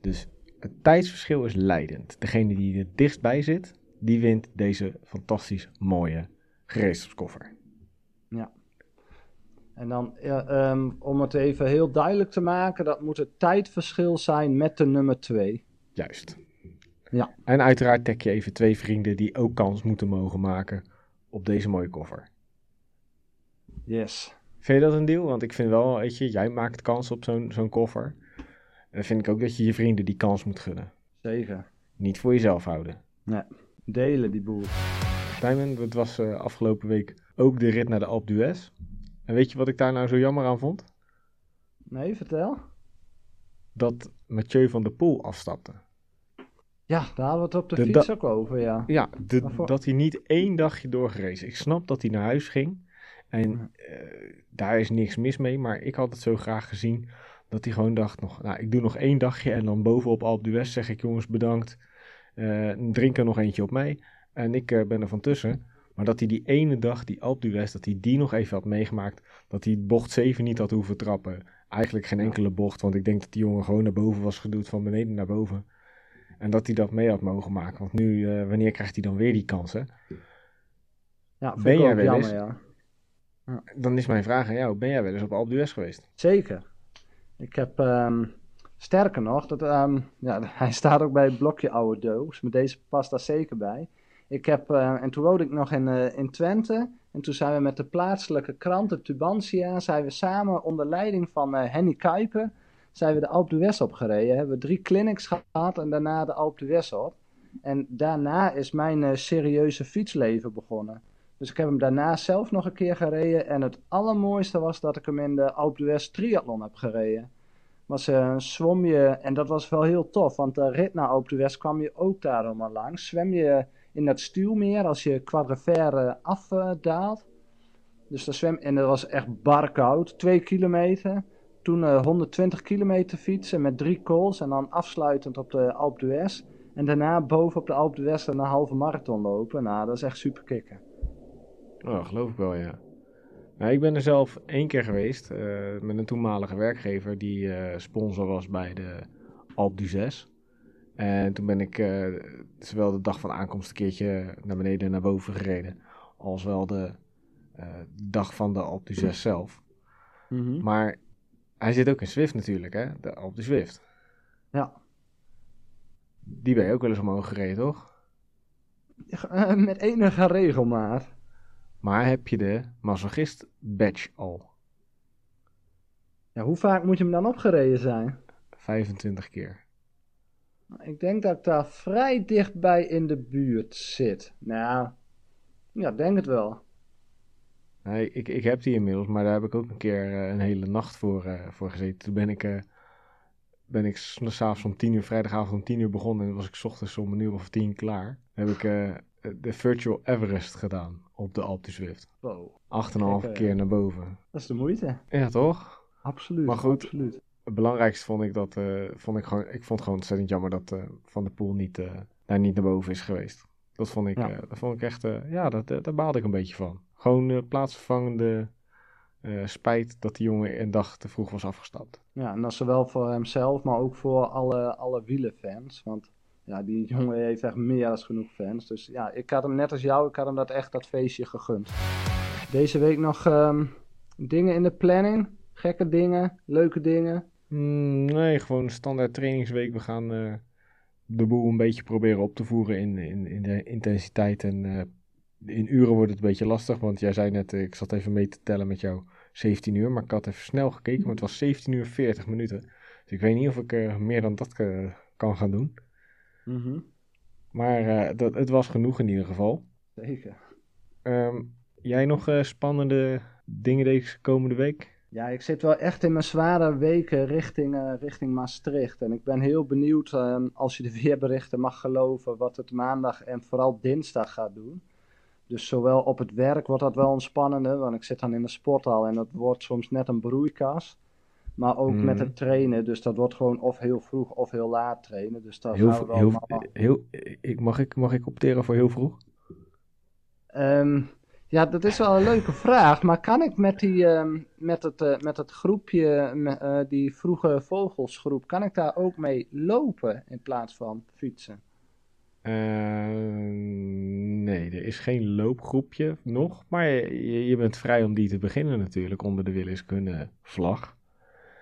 [SPEAKER 1] Dus het tijdsverschil is leidend. Degene die er dichtstbij zit, die wint deze fantastisch mooie gereedschapskoffer.
[SPEAKER 2] En dan, ja, ehm, om het even heel duidelijk te maken, dat moet het tijdverschil zijn met de nummer 2.
[SPEAKER 1] Juist.
[SPEAKER 2] Ja.
[SPEAKER 1] En uiteraard tag je even twee vrienden die ook kans moeten mogen maken op deze mooie koffer.
[SPEAKER 2] Yes.
[SPEAKER 1] Vind je dat een deal? Want ik vind wel, weet je, jij maakt kans op zo'n zo'n koffer. En dan vind ik ook dat je je vrienden die kans moet gunnen.
[SPEAKER 2] Zeker.
[SPEAKER 1] Niet voor jezelf houden.
[SPEAKER 2] Delen die boel.
[SPEAKER 1] Simon, het was eh, afgelopen week ook de rit naar de Alpe d'Huez. En weet je wat ik daar nou zo jammer aan vond?
[SPEAKER 2] Nee, vertel.
[SPEAKER 1] Dat Mathieu van der Poel afstapte.
[SPEAKER 2] Ja, daar hadden we het op de,
[SPEAKER 1] De
[SPEAKER 2] fiets ook over, ja.
[SPEAKER 1] Ja, de-
[SPEAKER 2] Waarvoor?
[SPEAKER 1] dat hij niet één dagje doorgerezen. Ik snap dat hij naar huis ging. En eh, daar is niks mis mee. Maar ik had het zo graag gezien dat hij gewoon dacht nog... Nou, ik doe nog één dagje en dan bovenop Alpe d'Huez zeg ik... Jongens, bedankt. Eh, drink er nog eentje op mij. En ik eh, ben er van tussen. Maar dat hij die ene dag, die d'Huez, dat hij die nog even had meegemaakt. Dat hij bocht 7 niet had hoeven trappen. Eigenlijk geen enkele bocht. Want ik denk dat die jongen gewoon naar boven was geduwd, van beneden naar boven. En dat hij dat mee had mogen maken. Want nu, eh, wanneer krijgt hij dan weer die kans, hè?
[SPEAKER 2] Ja,
[SPEAKER 1] Ben jij wel
[SPEAKER 2] jammer,
[SPEAKER 1] eens?
[SPEAKER 2] ja.
[SPEAKER 1] Dan is mijn vraag aan jou. Ben jij wel eens op d'Huez geweest?
[SPEAKER 2] Zeker. Ik heb, ehm, sterker nog, dat, ehm, ja, hij staat ook bij het blokje oude doos. Maar deze past daar zeker bij. Ik heb, eh, en toen woonde ik nog in, eh, in Twente. En toen zijn we met de plaatselijke krant, de Tubantia, zijn we samen onder leiding van eh, Henny Kuiper, zijn we de Alpe d'Huez opgereden. Hebben we drie clinics gehad en daarna de Alpe d'Huez op. En daarna is mijn serieuze fietsleven begonnen. Dus ik heb hem daarna zelf nog een keer gereden. En het allermooiste was dat ik hem in de Alpe d'Huez triathlon heb gereden. Was eh, een zwomje, en dat was wel heel tof. Want de rit naar Alpe d'Huez kwam je ook daar allemaal langs. Zwem je in dat stuwmeer als je quadrifaire afdaalt. Dus dat zwem, en dat was echt bar koud. Twee kilometer. Toen eh, 120 kilometer fietsen met drie calls. En dan afsluitend op de Alpe d'Huez. En daarna boven op de Alpe d'Huez een halve marathon lopen. Nou, dat is echt super kicken.
[SPEAKER 1] Oh, geloof ik wel, ja. Nou, ik ben er zelf één keer geweest eh, met een toenmalige werkgever die eh, sponsor was bij de Alpe d'Huez. En toen ben ik eh, zowel de dag van aankomst een keertje naar beneden en naar boven gereden, als wel de dag van de Alpe d'Huez zelf. Maar hij zit ook in Zwift natuurlijk, hè? De Alpe Zwift.
[SPEAKER 2] Ja.
[SPEAKER 1] Die ben je ook wel eens omhoog gereden, toch?
[SPEAKER 2] Met enige regelmaat.
[SPEAKER 1] Maar heb je de masochist badge al?
[SPEAKER 2] Ja, hoe vaak moet je hem dan opgereden zijn?
[SPEAKER 1] 25 keer.
[SPEAKER 2] Ik denk dat ik daar vrij dichtbij in de buurt zit. Nou, ja, denk het wel.
[SPEAKER 1] Nee, ik, ik heb die inmiddels, maar daar heb ik ook een keer eh, een hele nacht voor, eh, voor gezeten. Toen ben ik, eh ben ik s'avonds om 10 uur, vrijdagavond om 10 uur begonnen en was ik 's ochtends om een uur of 10 klaar. Dan heb ik de Virtual Everest gedaan op de Alpe d'Huez.
[SPEAKER 2] Wow,
[SPEAKER 1] 8,5
[SPEAKER 2] Kijk, eh,
[SPEAKER 1] keer naar boven.
[SPEAKER 2] dat is de moeite.
[SPEAKER 1] Ja, toch?
[SPEAKER 2] Absoluut.
[SPEAKER 1] Maar goed.
[SPEAKER 2] Absoluut.
[SPEAKER 1] Het belangrijkste vond ik dat, eh, vond ik gewoon, ik vond het gewoon ontzettend jammer dat eh, Van der Poel niet, eh, daar niet naar boven is geweest. Dat vond ik,
[SPEAKER 2] Ja.
[SPEAKER 1] dat vond ik echt, ja, dat, daar baalde ik een beetje van. Gewoon plaatsvervangende spijt dat die jongen een dag te vroeg was afgestapt.
[SPEAKER 2] Ja, en dat zowel voor hemzelf, maar ook voor alle, alle wielenfans. Want ja, die jongen heeft echt meer dan genoeg fans. Dus ja, ik had hem net als jou, ik had hem dat echt dat feestje gegund. Deze week nog um, dingen in de planning? Gekke dingen? Leuke dingen?
[SPEAKER 1] Mm, nee, gewoon een standaard trainingsweek. We gaan uh, de boel een beetje proberen op te voeren in, in, in de intensiteit. En uh, in uren wordt het een beetje lastig. Want jij zei net, uh, ik zat even mee te tellen met jou, 17 uur. Maar ik had even snel gekeken, maar het was 17 uur 40 minuten. Dus ik weet niet of ik meer dan dat kan gaan doen.
[SPEAKER 2] Mm -hmm.
[SPEAKER 1] Maar dat, het was genoeg in ieder geval.
[SPEAKER 2] Zeker.
[SPEAKER 1] Um, jij nog spannende dingen deze komende week?
[SPEAKER 2] Ja, ik zit wel echt in mijn zware weken richting, uh, richting Maastricht. En ik ben heel benieuwd, uh, als je de weerberichten mag geloven, wat het maandag en vooral dinsdag gaat doen. Dus zowel op het werk wordt dat wel een spannende, want ik zit dan in de sporthal en dat wordt soms net een broeikas. Maar ook mm. met het trainen, dus dat wordt gewoon of heel vroeg of heel laat trainen. Dus dat
[SPEAKER 1] heel, gaan we heel, heel, ik, mag, ik, mag ik opteren voor heel vroeg?
[SPEAKER 2] Um, ja, dat is wel een leuke vraag. Maar kan ik met, die, uh, met, het, uh, met het groepje, uh, die vroege vogelsgroep, kan ik daar ook mee lopen in plaats van fietsen?
[SPEAKER 1] nee, er is geen loopgroepje nog. Maar je, je, bent vrij om die te beginnen natuurlijk onder de Williskunde vlag.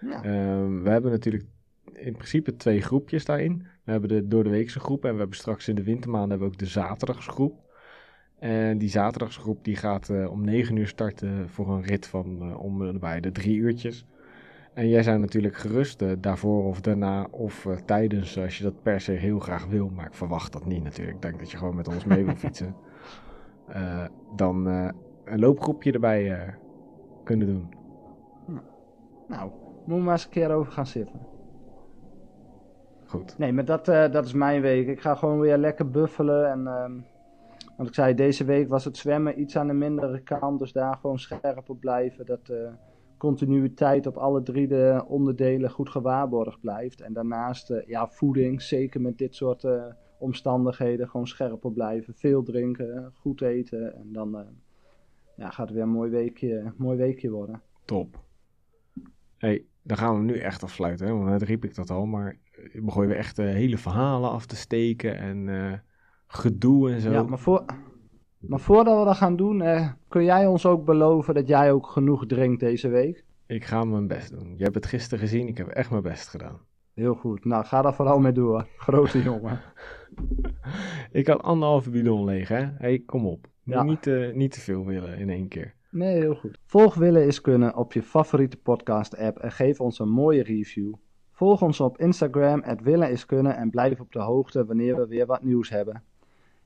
[SPEAKER 1] Ja. Ehm, we hebben natuurlijk in principe twee groepjes daarin. We hebben de door de weekse groep en we hebben straks in de wintermaanden hebben we ook de zaterdagsgroep. En die zaterdagsgroep die gaat uh, om 9 uur starten voor een rit van uh, om bij de drie uurtjes. En jij zijn natuurlijk gerust uh, daarvoor of daarna of tijdens, als je dat per se heel graag wil. Maar ik verwacht dat niet natuurlijk. Ik denk dat je gewoon met ons mee wil fietsen. dan een loopgroepje erbij kunnen doen.
[SPEAKER 2] Nou, moet maar eens een keer over gaan zitten.
[SPEAKER 1] Goed.
[SPEAKER 2] Nee, maar dat, dat is mijn week. Ik ga gewoon weer lekker buffelen en... Ehm, want ik zei, deze week was het zwemmen iets aan de mindere kant. Dus daar gewoon scherp op blijven. Dat uh, continuïteit op alle drie de onderdelen goed gewaarborgd blijft. En daarnaast, uh, ja, voeding, zeker met dit soort omstandigheden, gewoon scherp op blijven. Veel drinken, goed eten. En dan ja, gaat het weer een mooi weekje, mooi weekje worden.
[SPEAKER 1] Top. hey, dan gaan we nu echt afsluiten. Hè? Want net riep ik dat al. Maar begon weer echt hele verhalen af te steken. En gedoe en zo.
[SPEAKER 2] Ja, maar, voor, maar voordat we dat gaan doen, eh, kun jij ons ook beloven dat jij ook genoeg drinkt deze week?
[SPEAKER 1] Ik ga mijn best doen. Je hebt het gisteren gezien, ik heb echt mijn best gedaan.
[SPEAKER 2] Heel goed. Nou, ga daar vooral mee door. Grote jongen.
[SPEAKER 1] ik had anderhalve bidon leeg, hè? hey, kom op. Ja. Niet, uh, niet te veel willen in één keer.
[SPEAKER 2] Nee, heel goed. Volg Willen is Kunnen op je favoriete podcast app en geef ons een mooie review. Volg ons op Instagram, Willen is Kunnen en blijf op de hoogte wanneer we weer wat nieuws hebben.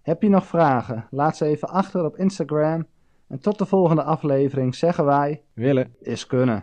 [SPEAKER 2] Heb je nog vragen? Laat ze even achter op Instagram. En tot de volgende aflevering zeggen wij:
[SPEAKER 1] Willen
[SPEAKER 2] is kunnen.